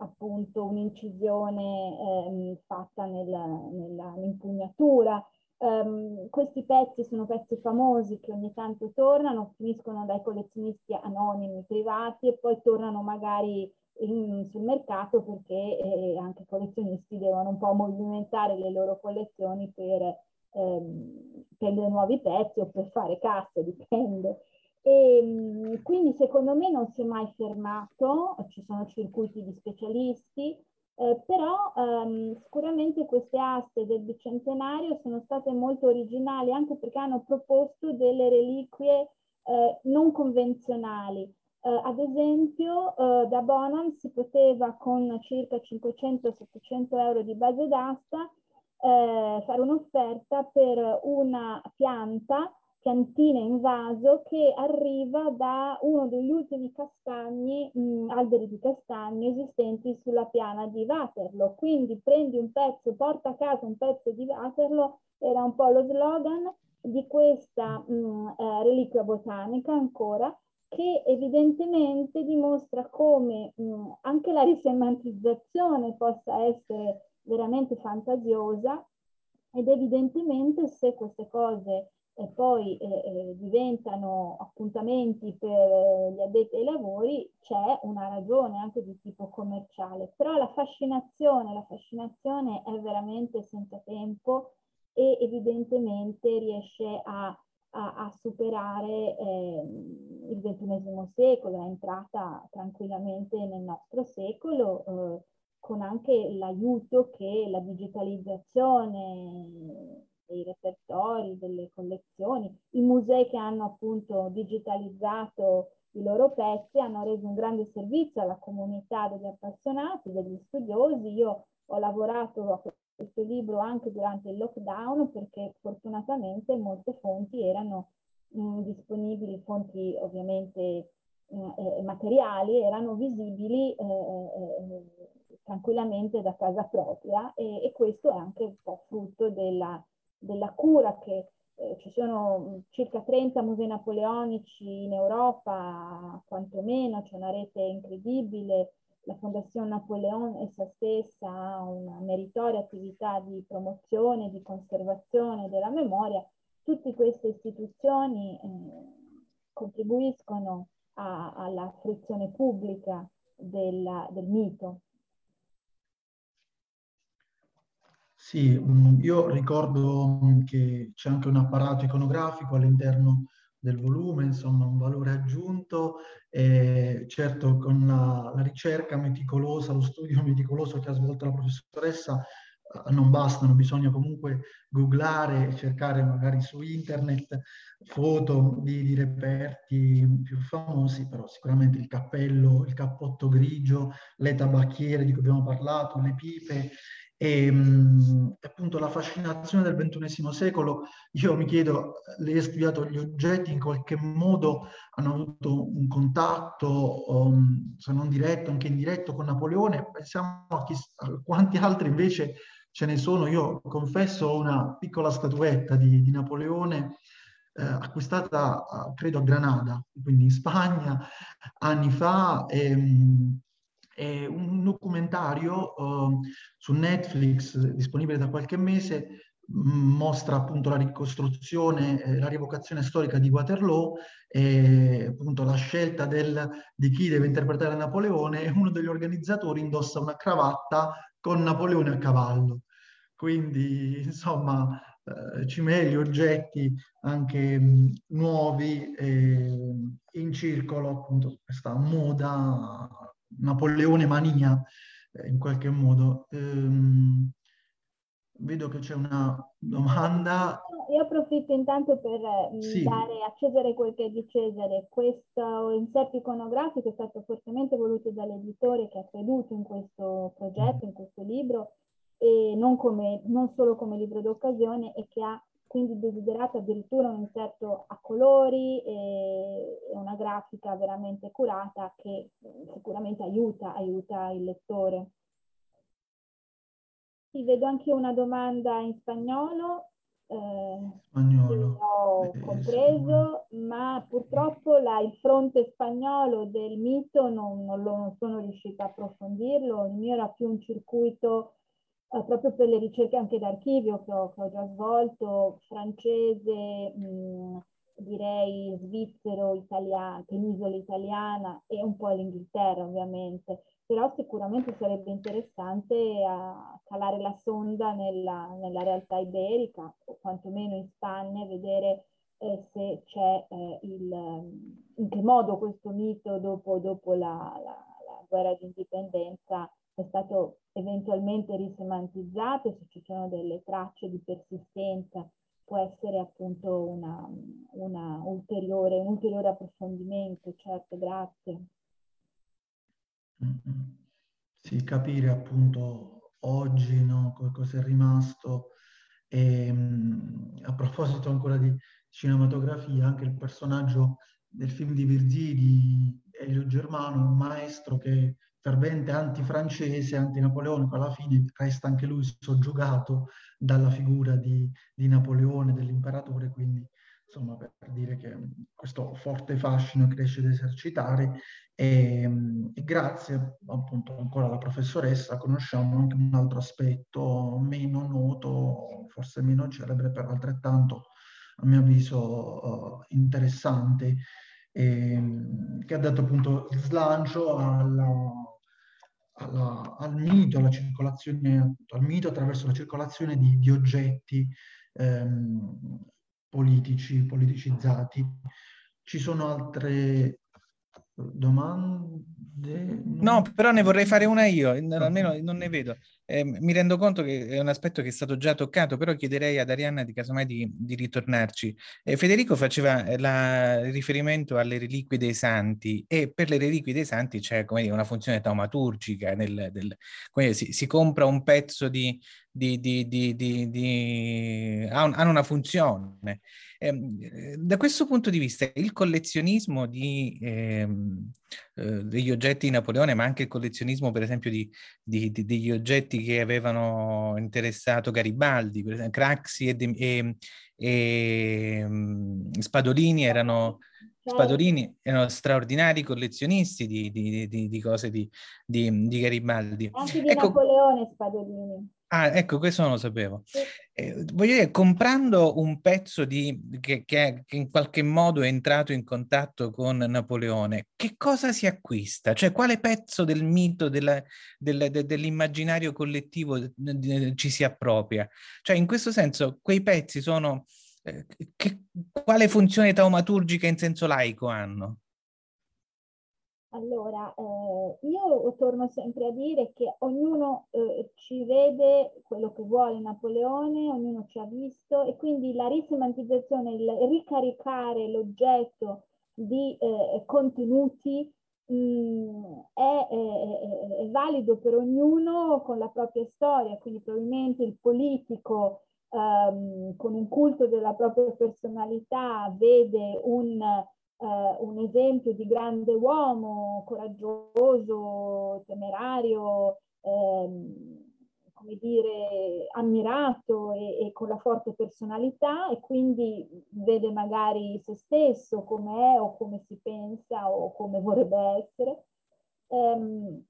appunto un'incisione ehm, fatta nella, nell'impugnatura. Um, questi pezzi sono pezzi famosi che ogni tanto tornano, finiscono dai collezionisti anonimi, privati e poi tornano magari in, sul mercato perché eh, anche i collezionisti devono un po' movimentare le loro collezioni per ehm, prendere nuovi pezzi o per fare cassa, dipende. E, ehm, quindi secondo me non si è mai fermato, ci sono circuiti di specialisti, eh, però ehm, sicuramente queste aste del bicentenario sono state molto originali anche perché hanno proposto delle reliquie eh, non convenzionali. Eh, ad esempio eh, da Bonham si poteva con circa 500-700 euro di base d'asta eh, fare un'offerta per una pianta piantina in vaso che arriva da uno degli ultimi castagni, mh, alberi di castagno esistenti sulla piana di Waterloo. Quindi prendi un pezzo, porta a casa un pezzo di Waterloo, era un po' lo slogan di questa mh, eh, reliquia botanica ancora, che evidentemente dimostra come mh, anche la risemantizzazione possa essere veramente fantasiosa ed evidentemente se queste cose e poi eh, eh, diventano appuntamenti per gli addetti ai lavori, c'è una ragione anche di tipo commerciale. Però la fascinazione, la fascinazione è veramente senza tempo e evidentemente riesce a, a, a superare eh, il XXI secolo, è entrata tranquillamente nel nostro secolo. Con anche l'aiuto che la digitalizzazione dei repertori, delle collezioni. I musei che hanno appunto digitalizzato i loro pezzi hanno reso un grande servizio alla comunità degli appassionati, degli studiosi. Io ho lavorato a questo libro anche durante il lockdown perché fortunatamente molte fonti erano mh, mm, disponibili, fonti ovviamente eh, materiali, erano visibili eh, eh, eh, tranquillamente da casa propria e, e questo è anche un po' frutto della della cura che eh, ci sono mm, circa 30 musei napoleonici in Europa, quantomeno, c'è una rete incredibile, la Fondazione Napoleon essa stessa ha una meritoria attività di promozione, di conservazione della memoria. Tutte queste istituzioni eh, contribuiscono a, alla fruizione pubblica della, del mito. Sì, mm, io ricordo che c'è anche un apparato iconografico all'interno del volume, insomma un valore aggiunto e certo con la, la ricerca meticolosa, lo studio meticoloso che ha svolto la professoressa non bastano, bisogna comunque googlare e cercare magari su internet foto di, di, reperti più famosi, però sicuramente il cappello, il cappotto grigio, le tabacchiere di cui abbiamo parlato, le pipe. E mh, appunto la fascinazione del ventunesimo secolo, io mi chiedo, lei ha studiato gli oggetti, in qualche modo hanno avuto un contatto, um, se non diretto, anche indiretto con Napoleone, pensiamo a, chi, a quanti altri invece ce ne sono. Io confesso una piccola statuetta di, di Napoleone eh, acquistata, credo, a Granada, quindi in Spagna, anni fa. E, mh, è un documentario uh, su Netflix disponibile da qualche mese mostra appunto la ricostruzione, eh, la rievocazione storica di Waterloo e appunto la scelta del, di chi deve interpretare Napoleone e uno degli organizzatori indossa una cravatta con Napoleone a cavallo. Quindi insomma eh, cimeli, oggetti anche mh, nuovi eh, in circolo, appunto questa moda Napoleone mania eh, in qualche modo. Ehm, vedo che c'è una domanda. Io approfitto intanto per mm, Sì. dare a Cesare quel che è di Cesare. Questo inserto iconografico è stato fortemente voluto dall'editore che ha creduto in questo progetto, in questo libro, e non, come, non solo come libro d'occasione e che ha quindi desiderato addirittura un inserto a colori e e una grafica veramente curata che eh, sicuramente aiuta, aiuta il lettore. Sì, vedo anche una domanda in spagnolo, eh, Spagnolo. ho compreso, ma purtroppo la- il fronte spagnolo del mito non, non lo- non sono riuscita a approfondirlo, il mio era più un circuito eh, proprio per le ricerche anche d'archivio che ho, che ho già svolto, francese, mh, direi svizzero, italiano, penisola italiana e un po' l'Inghilterra ovviamente, però sicuramente sarebbe interessante a calare la sonda nella, nella realtà iberica o quantomeno in Spagna e vedere eh, se c'è eh, il, in che modo questo mito dopo, dopo la, la- la guerra di indipendenza è stato eventualmente risemantizzato, se ci sono delle tracce di persistenza, può essere appunto una, una ulteriore, un ulteriore approfondimento, certo, grazie. Sì, capire appunto oggi no, co- cosa è rimasto. E, mm, a proposito ancora di cinematografia, anche il personaggio del film di Virzì di Elio Germano, un maestro che fervente antifrancese, antinapoleonico, alla fine resta anche lui soggiogato dalla figura di, di Napoleone, dell'imperatore, quindi insomma per dire che questo forte fascino cresce da esercitare e, e grazie appunto ancora alla professoressa conosciamo anche un altro aspetto meno noto, forse meno celebre, però altrettanto a mio avviso eh, interessante, ehm, che ha dato appunto slancio alla, alla- al mito, alla circolazione, al mito attraverso la circolazione di, di oggetti ehm, politici, politicizzati. Ci sono altre domande? No, però ne vorrei fare una io, Ah, almeno non ne vedo. Eh, mi rendo conto che è un aspetto che è stato già toccato, però chiederei ad Arianna di casomai di, di ritornarci. Eh, Federico faceva eh, la- il riferimento alle reliquie dei santi e per le reliquie dei santi c'è come dire, una funzione taumaturgica, nel, del- si, si compra un pezzo di... di- di- di- hanno una funzione. Ehm, eh, da questo punto di vista, il collezionismo di, ehm, eh, degli oggetti di Napoleone, ma anche il collezionismo, per esempio, di, di- di- degli oggetti che avevano interessato Garibaldi, per esempio, Craxi e, e- e, mm, Spadolini erano. Spadolini erano straordinari collezionisti di, di- di- di cose di, di- di Garibaldi. Anche di Ecco, Napoleone Spadolini. Ah, ecco, questo non lo sapevo. Eh, voglio dire, comprando un pezzo di, che, che- che in qualche modo è entrato in contatto con Napoleone, che cosa si acquista? Cioè, quale pezzo del mito, della- del- de- dell'immaginario collettivo eh, ci si appropria? Cioè, in questo senso, quei pezzi sono... eh, che- quale funzione taumaturgica in senso laico hanno? Allora, eh, io torno sempre a dire che ognuno eh, ci vede quello che vuole Napoleone, ognuno ci ha visto e quindi la risemantizzazione, il ricaricare l'oggetto di eh, contenuti mh, è, è- è- è valido per ognuno con la propria storia, quindi probabilmente il politico ehm, con un culto della propria personalità vede un eh, un esempio di grande uomo, coraggioso, temerario, ehm, come dire, ammirato e, e con la forte personalità e quindi vede magari se stesso come è o come si pensa o come vorrebbe essere. Ehm,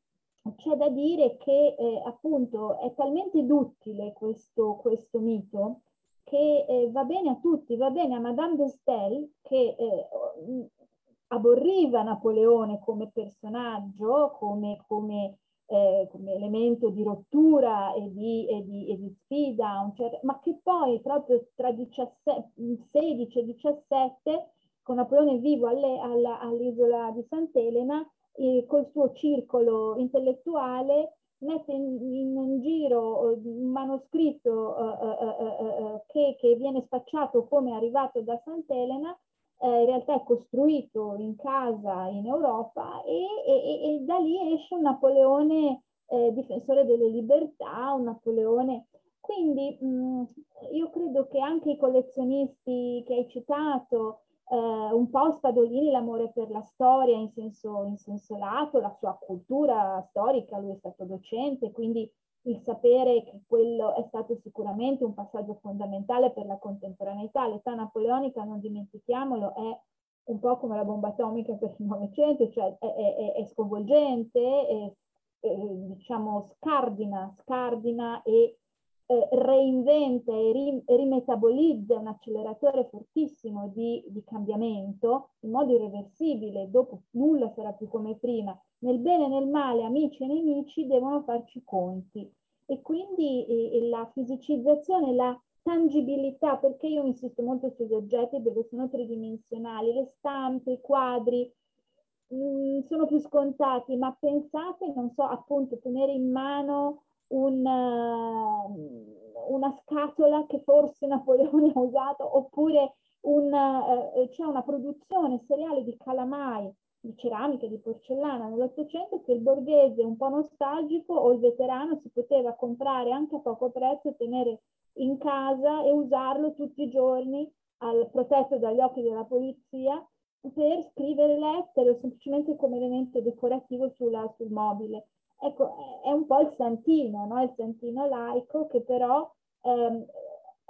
c'è da dire che eh, appunto è talmente duttile questo, questo mito che eh, va bene a tutti, va bene a Madame de Stael che eh, aborriva Napoleone come personaggio, come, come, eh, come, elemento di rottura e di, e di, e di sfida, certo, ma che poi proprio tra 17, 16 e 17, con Napoleone vivo alle, alla, all'isola di Sant'Elena, eh, col suo circolo intellettuale, mette in, in, giro eh, un manoscritto uh, uh, uh, che, che viene spacciato come arrivato da Sant'Elena eh, in realtà è costruito in casa in Europa e, e, e da lì esce un Napoleone eh, difensore delle libertà, un Napoleone. Quindi mh, io credo che anche i collezionisti che hai citato eh, un po' spadolini l'amore per la storia in senso, in senso lato, la sua cultura storica, lui è stato docente, quindi il sapere che quello è stato sicuramente un passaggio fondamentale per la contemporaneità. L'età napoleonica, non dimentichiamolo, è un po' come la bomba atomica per il Novecento, cioè è, è, è sconvolgente, è, diciamo scardina, scardina e eh, reinventa e, ri, rimetabolizza un acceleratore fortissimo di, di cambiamento in modo irreversibile, dopo nulla sarà più come prima. Nel bene e nel male, amici e nemici devono farci conti e quindi eh, la fisicizzazione, la tangibilità, perché io insisto molto sugli oggetti perché sono tridimensionali, le stampe, i quadri mh, mm, sono più scontati, ma pensate, non so, appunto tenere in mano un, uh, una scatola che forse Napoleone ha usato, oppure un, uh, c'è una produzione seriale di calamai di ceramica, di porcellana nell'Ottocento che il borghese un po' nostalgico o il veterano si poteva comprare anche a poco prezzo, tenere in casa e usarlo tutti i giorni al, protetto dagli occhi della polizia per scrivere lettere o semplicemente come elemento decorativo sulla, sul mobile. Ecco, è un po' il santino, no? il santino laico che però ehm,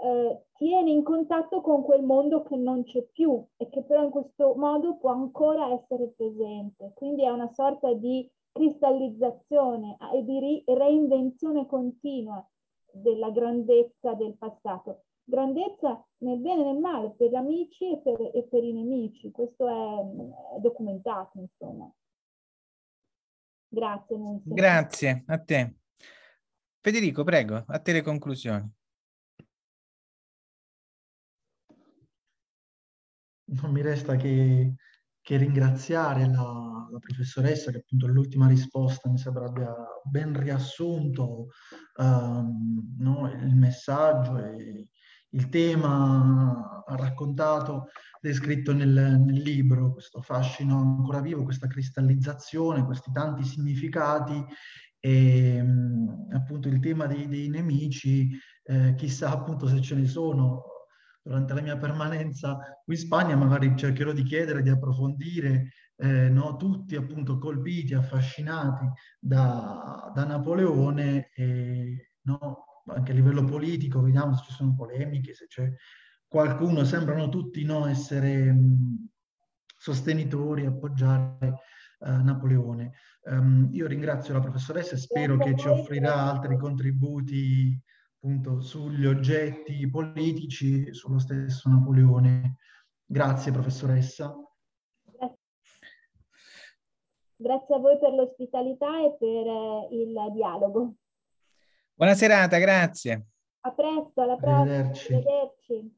eh, tiene in contatto con quel mondo che non c'è più e che però in questo modo può ancora essere presente. Quindi è una sorta di cristallizzazione e di reinvenzione continua della grandezza del passato. Grandezza nel bene e nel male, per gli amici e per, e per i nemici. Questo è, è documentato, insomma. Grazie, Nunzio. Grazie a te. Federico, prego, a te le conclusioni. non mi resta che, che ringraziare la, la, professoressa che appunto l'ultima risposta mi sembra abbia ben riassunto um, no, il messaggio e il tema raccontato, descritto nel, nel, libro, questo fascino ancora vivo, questa cristallizzazione, questi tanti significati e um, appunto il tema dei, dei nemici, eh, chissà appunto se ce ne sono durante la mia permanenza qui in Spagna magari cercherò di chiedere, di approfondire, eh, no? tutti appunto colpiti, affascinati da, da Napoleone e no? Anche a livello politico, vediamo se ci sono polemiche, se c'è qualcuno, sembrano tutti no, essere mh, sostenitori, appoggiare uh, Napoleone. Um, io ringrazio la professoressa e spero che ci offrirà altri contributi appunto sugli oggetti politici sullo stesso Napoleone. Grazie professoressa. Grazie. a voi per l'ospitalità e per eh, il dialogo. Buona serata, grazie. A presto, alla prossima. Arrivederci. Arrivederci.